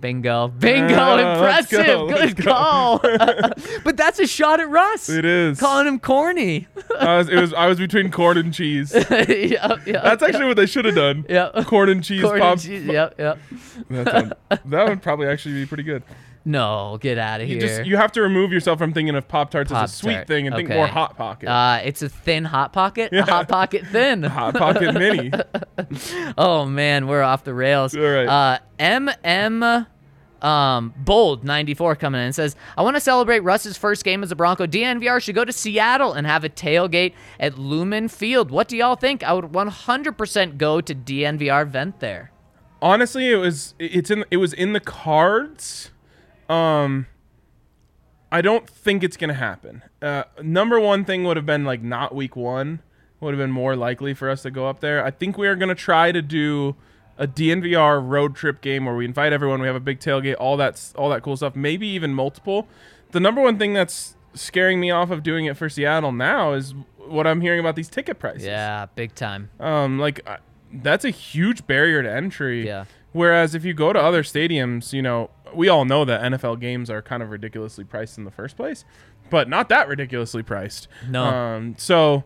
Bingo. Bingo. Yeah, Impressive. go, let's Good go. call. but that's a shot at Russ. It is. Calling him corny. I was, it was. I was between corn and cheese. yep, yep, That's actually what they should have done. Yep. Corn and cheese corny pop. cheese. Yep, yep. That's one- that would probably actually be pretty good. No, get out of You here. just you have to remove yourself from thinking of Pop Tarts as a sweet Pop-Tart. thing and think Okay. more Hot Pocket. uh, it's a thin hot pocket. A hot pocket thin. hot Pocket Mini. Oh man, we're off the rails. All right. Uh, MM um, Bold 94 coming in and says, I want to celebrate Russ's first game as a Bronco. DNVR should go to Seattle and have a tailgate at Lumen Field. What do y'all think? I would 100% go to DNVR vent there. Honestly, it was it's in it was in the cards. Um I don't think it's gonna happen. Uh, number one thing would have been like not week one. Would have been more likely for us to go up there. I think we are gonna try to do a DNVR road trip game where we invite everyone. We have a big tailgate, all that all that cool stuff. Maybe even multiple. The number one thing that's scaring me off of doing it for Seattle now is what I'm hearing about these ticket prices. Yeah, big time. Um, like uh, that's a huge barrier to entry. Yeah. Whereas if you go to other stadiums, you know, we all know that NFL games are kind of ridiculously priced in the first place, but not that ridiculously priced. No. Um, so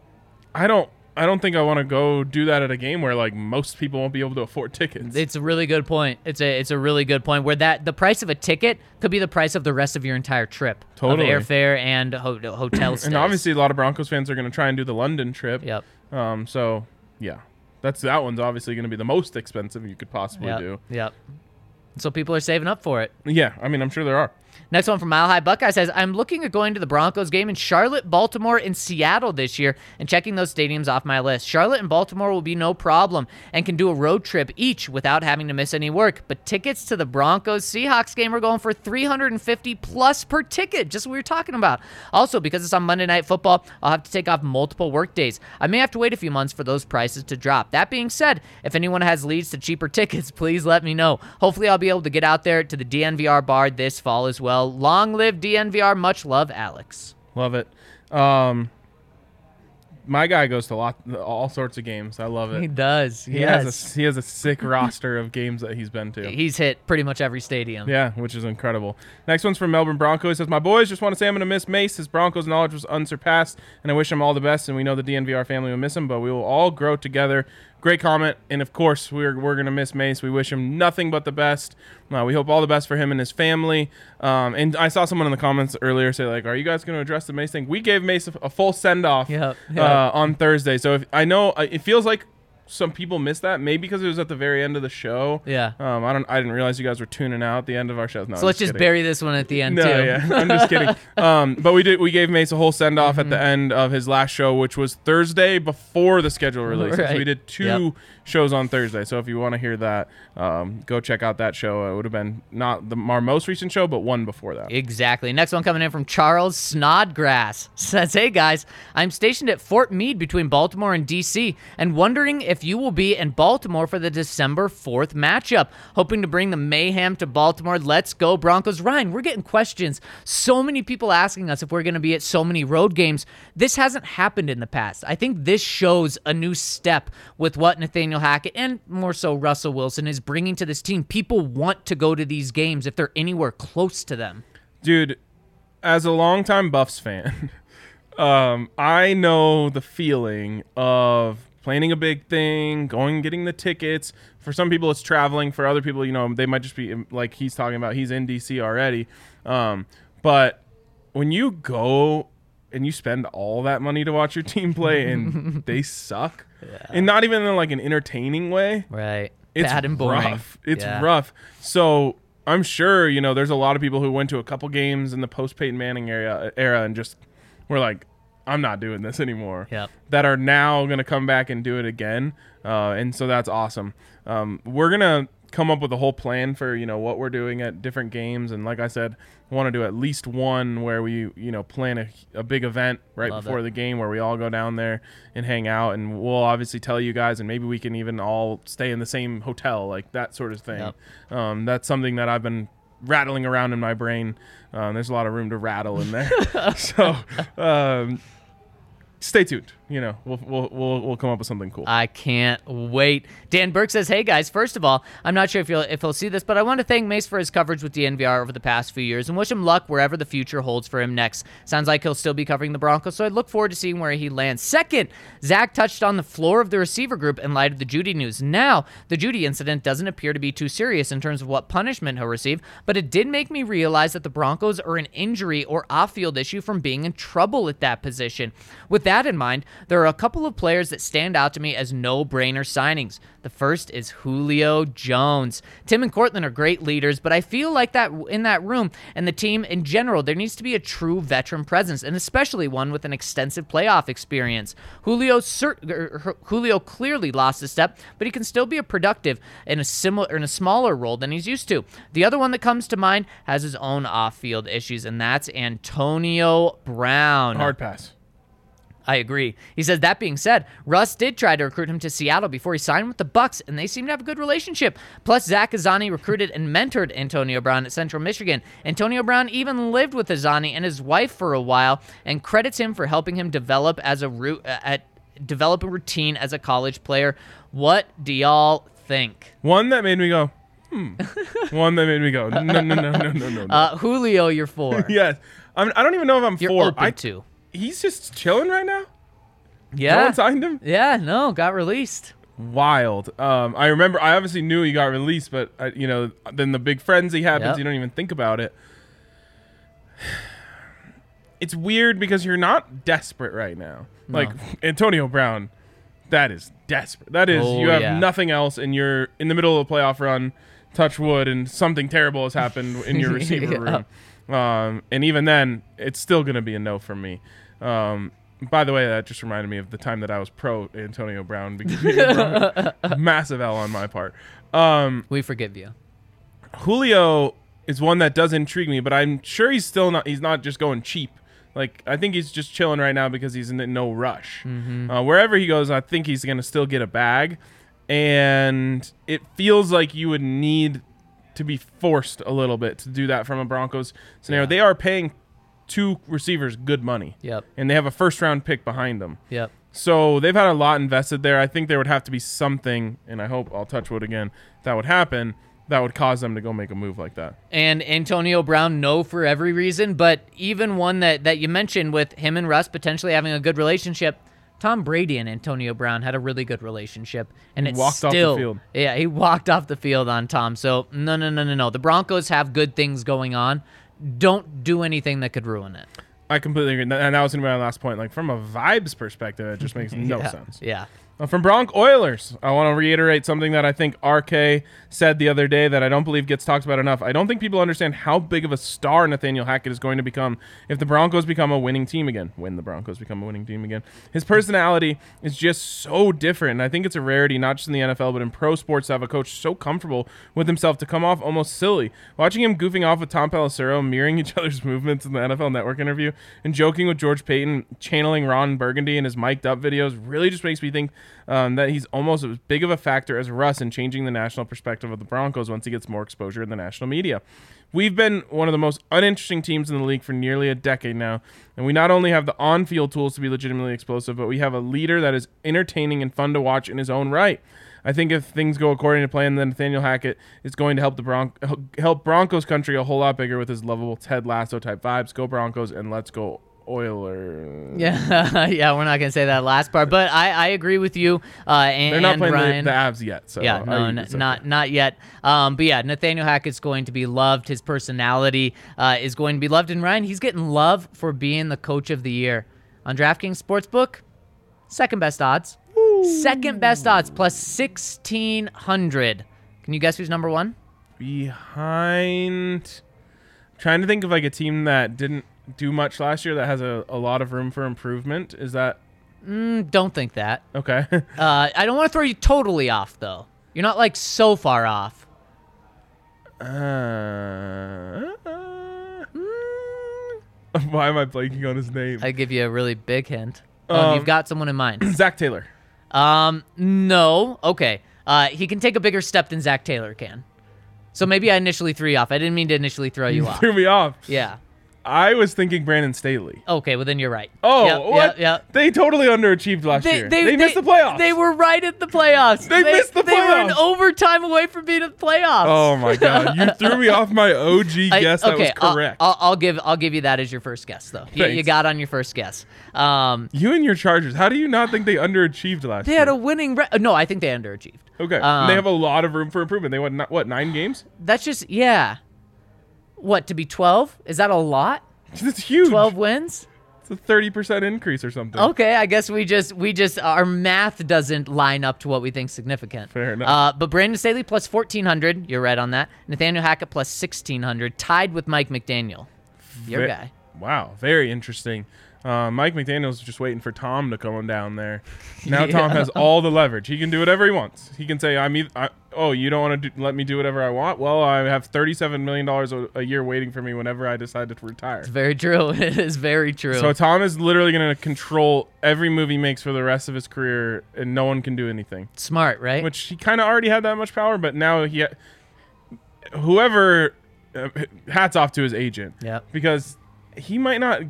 I don't. I don't think I want to go do that at a game where like most people won't be able to afford tickets. It's a really good point. It's a it's a really good point where that the price of a ticket could be the price of the rest of your entire trip. Totally. Of airfare and ho- hotel stays. and obviously, a lot of Broncos fans are going to try and do the London trip. Yep. Um. So yeah, that's that one's obviously going to be the most expensive you could possibly Yep. do. Yep. So people are saving up for it. Yeah. I mean, I'm sure there are. Next one from Mile High Buckeye says, I'm looking at going to the Broncos game in Charlotte, Baltimore, and Seattle this year and checking those stadiums off my list. Charlotte and Baltimore will be no problem and can do a road trip each without having to miss any work. But tickets to the Broncos Seahawks game are going for 350 plus per ticket, just what we were talking about. Also, because it's on Monday Night Football, I'll have to take off multiple work days. I may have to wait a few months for those prices to drop. That being said, if anyone has leads to cheaper tickets, please let me know. Hopefully, I'll be able to get out there to the DNVR bar this fall as well. Long live DNVR. Much love, Alex. Love it. Um, my guy goes to lot, all sorts of games. I love He it. does. He has a he has a sick roster of games that he's been to. He's hit pretty much every stadium. Yeah, which is incredible. Next one's from Melbourne Bronco. He says, "My boys just want to say I'm going to miss Mace. His Broncos knowledge was unsurpassed, and I wish him all the best. And we know the DNVR family will miss him, but we will all grow together." Great comment, and of course we're we're going to miss Mace. We wish him nothing but the best. Uh, we hope all the best for him and his family. Um, and I saw someone in the comments earlier say like, "Are you guys going to address the Mace thing?" We gave Mace a, a full send off Yep, uh, on Thursday. So if I know uh, it feels like some people missed that, maybe because it was at the very end of the show. Yeah. Um, I don't. I didn't realize you guys were tuning out at the end of our show. No, So I'm let's just kidding. bury this one at the end No, too. yeah, I'm just kidding. Um, but we did. We gave Mace a whole send off at Mm-hmm. the end of his last show, which was Thursday before the schedule release. So we did two Yep. shows on Thursday. So if you want to hear that, um, go check out that show. It would have been not the our most recent show, but one before that. Exactly. Next one coming in from Charles Snodgrass says, Hey guys, I'm stationed at Fort Meade between Baltimore and DC and wondering if you will be in Baltimore for the December 4th matchup. Hoping to bring the mayhem to Baltimore. Let's go, Broncos. Ryan, we're getting questions. So many people asking us if we're going to be at so many road games. This hasn't happened in the past. I think this shows a new step with what Nathaniel Hackett and more so Russell Wilson is bringing to this team. People want to go to these games if they're anywhere close to them. dude as a longtime buffs fan um i know the feeling of planning a big thing going and getting the tickets for some people it's traveling for other people you know they might just be like he's talking about he's in dc already um but when you go and you spend all that money to watch your team play and they suck and not even in like an entertaining way Right. it's Bad and boring. Rough. It's Yeah. rough. So I'm sure you know there's a lot of people who went to a couple games in the post Peyton Manning era era and just were like, I'm not doing this anymore. Yep. That are now gonna come back and do it again, uh, and so that's awesome. Um, we're gonna come up with a whole plan for you know what we're doing at different games, and like I said, I want to do at least one where we you know plan a, a big event right Love before it. the game where we all go down there and hang out, and we'll obviously tell you guys, and maybe we can even all stay in the same hotel, like that sort of thing. Yep. Um, that's something that I've been rattling around in my brain. Um, there's a lot of room to rattle in there, so um, stay tuned. You know, we'll we'll we'll, we'll come up with something cool. I can't wait. Dan Burke says, "Hey guys, first of all, I'm not sure if you'll if he'll see this, but I want to thank Mace for his coverage with DNVR over the past few years and wish him luck wherever the future holds for him next. Sounds like he'll still be covering the Broncos, so I look forward to seeing where he lands. Second, Zac touched on the floor of the receiver group in light of the Jeudy news. Now, the Jeudy incident doesn't appear to be too serious in terms of what punishment he'll receive, but it did make me realize that the Broncos are an injury or off-field issue from being in trouble at that position. With that in mind, there are a couple of players that stand out to me as no-brainer signings. The first is Julio Jones. Tim and Courtland are great leaders, but I feel like that in that room and the team in general, there needs to be a true veteran presence, and especially one with an extensive playoff experience. Julio cert- er, Julio clearly lost a step, but he can still be a productive in a similar in a smaller role than he's used to. The other one that comes to mind has his own off-field issues, and that's Antonio Brown. Hard pass. I agree. He says that being said, Russ did try to recruit him to Seattle before he signed with the Bucks, and they seem to have a good relationship. Plus, Zach Azzanni recruited and mentored Antonio Brown at Central Michigan. Antonio Brown even lived with Azzanni and his wife for a while, and credits him for helping him develop as a root uh, at develop a routine as a college player. What do y'all think? One that made me go, hmm. One that made me go, no, no, no, no, no, no, no. Uh, Julio, you're for. yes. I'm, I don't even know if I'm You're for. open I, to. He's just chilling right now. No Yeah. one signed him. yeah. No, got released. Wild. Um, I remember. I obviously knew he got released, but uh, you know, then the big frenzy happens. Yep. You don't even think about it. It's weird because you're not desperate right now. Like Antonio Brown, that is desperate. That is Oh, you have yeah. nothing else, and you're in the middle of a playoff run. Touch wood, and something terrible has happened in your receiver Yeah. room. Um, and even then, it's still going to be a no for me. Um, by the way, that just reminded me of the time that I was pro Antonio Brown because massive L on my part. Um, We forgive you. Julio is one that does intrigue me, but I'm sure he's still not. He's not just going cheap. Like I think he's just chilling right now because he's in no rush. Uh, wherever he goes, I think he's gonna still get a bag, and it feels like you would need to be forced a little bit to do that from a Broncos scenario. Yeah. They are paying two receivers good money, Yep. and they have a first round pick behind them. Yep. So they've had a lot invested there. I think there would have to be something, and I hope I'll touch wood again, that would happen that would cause them to go make a move like that. and Antonio Brown no for every reason, but even one that, that you mentioned with him and Russ potentially having a good relationship. Tom Brady and Antonio Brown had a really good relationship, and He it walked off the still, field. Yeah, he walked off the field on Tom. So no, no, no, no, no. The Broncos have good things going on. Don't do anything that could ruin it. I completely agree. And that was going to be my last point. Like, from a vibes perspective, it just makes no yeah. sense. Yeah. From Bronc Oilers, I want to reiterate something that I think RK said the other day that I don't believe gets talked about enough. I don't think people understand how big of a star Nathaniel Hackett is going to become if the Broncos become a winning team again. When the Broncos become a winning team again. His personality is just so different. And I think it's a rarity, not just in the NFL, but in pro sports to have a coach so comfortable with himself to come off almost silly. Watching him goofing off with Tom Pelissero, mirroring each other's movements in the NFL Network interview, and joking with George Paton, channeling Ron Burgundy in his mic'd up videos really just makes me think um, that he's almost as big of a factor as Russ in changing the national perspective of the Broncos once he gets more exposure in the national media. We've been one of the most uninteresting teams in the league for nearly a decade now, and we not only have the on field tools to be legitimately explosive, but we have a leader that is entertaining and fun to watch in his own right. I think if things go according to plan, then Nathaniel Hackett is going to help the Bron- help Broncos country a whole lot bigger with his lovable Ted Lasso type vibes. Go Broncos and let's go Oilers. Yeah, yeah, we're not gonna say that last part, but I, I agree with you. Uh, and, They're not playing Ryan. the, the Avs yet, so yeah, no, n- not not yet. Um, but yeah, Nathaniel Hackett's going to be loved. His personality uh, is going to be loved, and Ryan, he's getting love for being the coach of the year on DraftKings Sportsbook. Second best odds. Second best odds plus sixteen hundred. Can you guess who's number one? behind. Trying to think of like a team that didn't do much last year that has a, a lot of room for improvement. Is that Mm, Don't think that. okay? Uh, I don't want to throw you totally off though. You're not like so far off. uh, why am I blanking on his name? I give you a really big hint. Oh, Um, you've got someone in mind. Zac Taylor. Um, no. Okay. Uh, he can take a bigger step than Zac Taylor can. So maybe I initially threw you off. I didn't mean to initially throw you off. Threw me off. Yeah. I was thinking Brandon Staley. Okay, well then you're right. Oh, Yep, what? Yep, yep. They totally underachieved last year. They, missed the playoffs. They were right at the playoffs. They missed the playoffs. They were an overtime away from being in the playoffs. Oh my god! You threw me off my OG I- guess. that was I'll- correct. I'll, I'll give I'll give you that as your first guess though. You, you got on your first guess. Um, you and your Chargers. How do you not think they underachieved last year? they year? had a winning. Re- no, I think they underachieved. okay. um, they have a lot of room for improvement. They won not, what nine games? That's just yeah. What to be twelve? Is that a lot? It's huge. Twelve wins? It's a thirty percent increase or something. Okay, I guess we just we just our math doesn't line up to what we think significant. Fair enough. Uh, but Brandon Staley plus fourteen hundred. You're right on that. Nathaniel Hackett plus sixteen hundred, tied with Mike McDaniel. Your Ve- guy. Wow, very interesting. Uh, Mike McDaniel's just waiting for Tom to come down there. Now Tom has all the leverage. He can do whatever he wants. He can say, "I'm either, I, oh, you don't want to let me do whatever I want. Well, I have thirty-seven million dollars a year waiting for me whenever I decide to retire." It's Very true. It is very true. So Tom is literally going to control every move he makes for the rest of his career, and no one can do anything. Smart, right? Which he kind of already had that much power, but now he, whoever, uh, hats off to his agent. Yeah, Because he might not,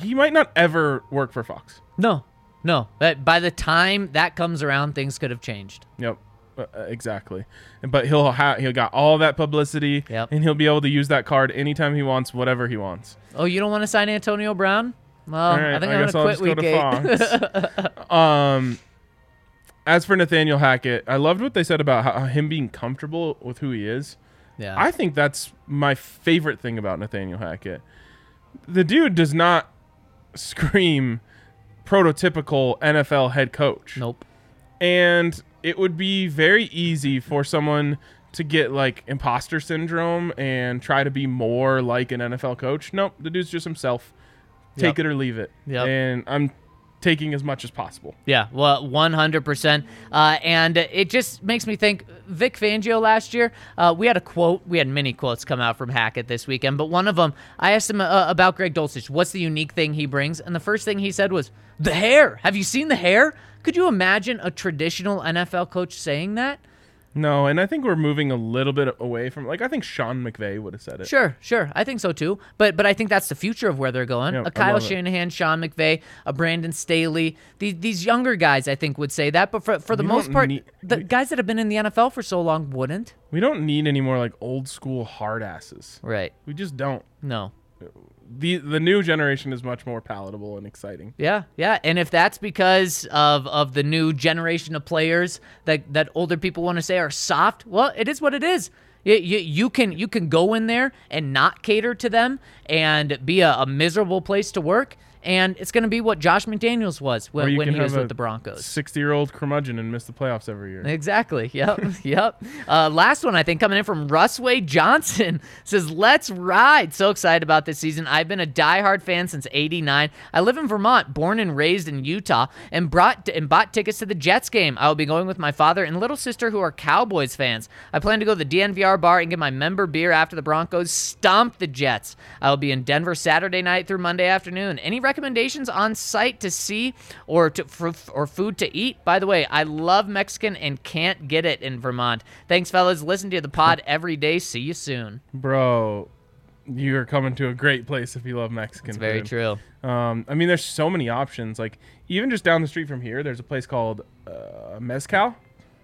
he might not ever work for Fox. no, no. But by the time that comes around, things could have changed. Yep. Uh, uh, exactly. But he'll have he'll got all that publicity, Yep. and he'll be able to use that card anytime he wants, whatever he wants. Oh, you don't want to sign Antonio Brown? Well, right, I think I am gonna I'll quit just week go to eight. Fox. um, as for Nathaniel Hackett, I loved what they said about how, him being comfortable with who he is. yeah. I think that's my favorite thing about Nathaniel Hackett. The dude does not scream prototypical NFL head coach. nope. And it would be very easy for someone to get like imposter syndrome and try to be more like an NFL coach. Nope, the dude's just himself. Take Yep. it or leave it. Yeah. And I'm taking as much as possible. Yeah, well, 100%. Uh, and it just makes me think Vic Fangio last year, uh, we had a quote, we had many quotes come out from Hackett this weekend, but one of them, I asked him uh, about Greg Dulcich. What's the unique thing he brings? And the first thing he said was, the hair. Have you seen the hair? Could you imagine a traditional NFL coach saying that? No, and I think we're moving a little bit away from like I think Sean McVay would have said it. Sure, sure. I think so too. But but I think that's the future of where they're going. Yeah, a Kyle love it. Shanahan, Sean McVay, a Brandon Staley. These these younger guys I think would say that, but for for the We most part, need- the guys that have been in the NFL for so long wouldn't. We don't need any more like old school hard asses. Right. We just don't. No. Uh, The the new generation is much more palatable and exciting. Yeah, yeah, and if that's because of of the new generation of players that that older people want to say are soft, well, it is what it is. You, you, you can you can go in there and not cater to them and be a, a miserable place to work, and it's going to be what Josh McDaniels was when, when he was with the Broncos. Sixty-year-old curmudgeon and miss the playoffs every year. Exactly. Yep. yep. Uh, last one, I think, coming in from Rusway Johnson says, "Let's ride." So excited about this season. I've been a diehard fan since '89. I live in Vermont, born and raised in Utah, and brought and bought tickets to the Jets game. I will be going with my father and little sister, who are Cowboys fans. I plan to go to the DNVR bar and get my member beer after the Broncos stomp the Jets. I will be in Denver Saturday night through Monday afternoon. Any recommendations on site to see or to for, or food to eat? By the way, I love Mexican and can't get it in Vermont. Thanks, fellas. Listen to the pod every day. See you soon. Bro, you are coming to a great place if you love Mexican It's very food. true. Um, I mean, there's so many options. Like even just down the street from here, there's a place called uh, Mezcal.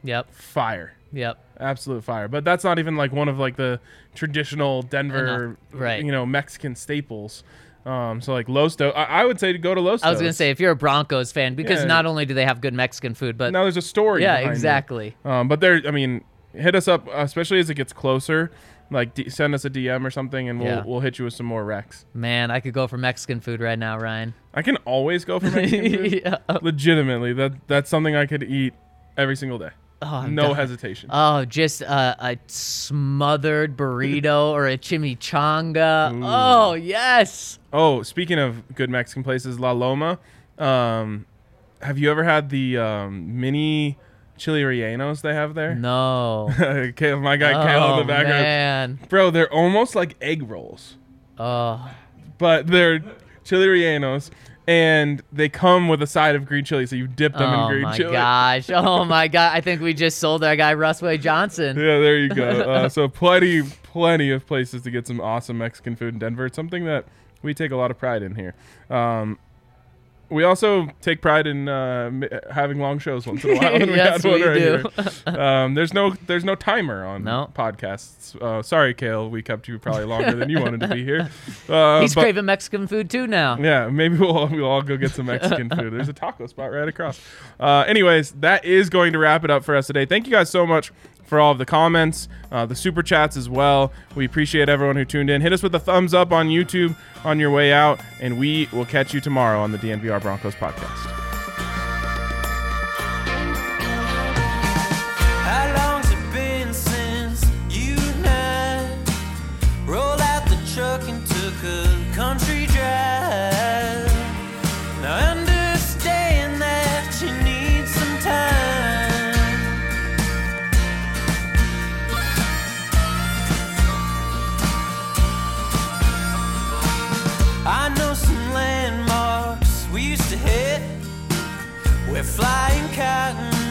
Yep. Fire, Yep. absolute fire. But that's not even like one of like the traditional Denver, Enough. Right. You know, Mexican staples. Um, so like Los Dos, I, I would say to go to Los I was gonna say if you're a Broncos fan, because Yeah. not only do they have good Mexican food, but now there's a story. yeah, exactly. Um, but there, I mean, hit us up, especially as it gets closer. Like d- send us a DM or something, and we'll Yeah. we'll hit you with some more recs. Man, I could go for Mexican food right now, Ryan. I can always go for Mexican food. yeah. Legitimately, that that's something I could eat every single day. Oh, no hesitation. Oh, just a, a smothered burrito or a chimichanga. Oh, yes. oh, speaking of good Mexican places, La Loma. Um, have you ever had the um, mini chili rellenos they have there? No. My guy oh, in the background. man. Bro, they're almost like egg rolls. Oh, but they're chili rellenos, and they come with a side of green chili, so you dip them in green chili. oh my gosh. Oh, my God. I think we just sold our guy, Rusway Johnson. Yeah, there you go. Uh, so plenty, plenty of places to get some awesome Mexican food in Denver. It's something that we take a lot of pride in here. Um, we also take pride in uh, having long shows once in a while. Yes, we right do. um, there's no there's no timer on No. podcasts. Uh, sorry, Kale, we kept you probably longer than you wanted to be here. Uh, He's but- craving Mexican food too now. yeah, maybe we'll all, we'll all go get some Mexican food. There's a taco spot right across. Uh, anyways, that is going to wrap it up for us today. Thank you guys so much for all of the comments, uh, the super chats as well. We appreciate everyone who tuned in. Hit us with a thumbs up on YouTube on your way out, and we will catch you tomorrow on the DNVR Broncos podcast. I know some landmarks we used to hit. Where flying cotton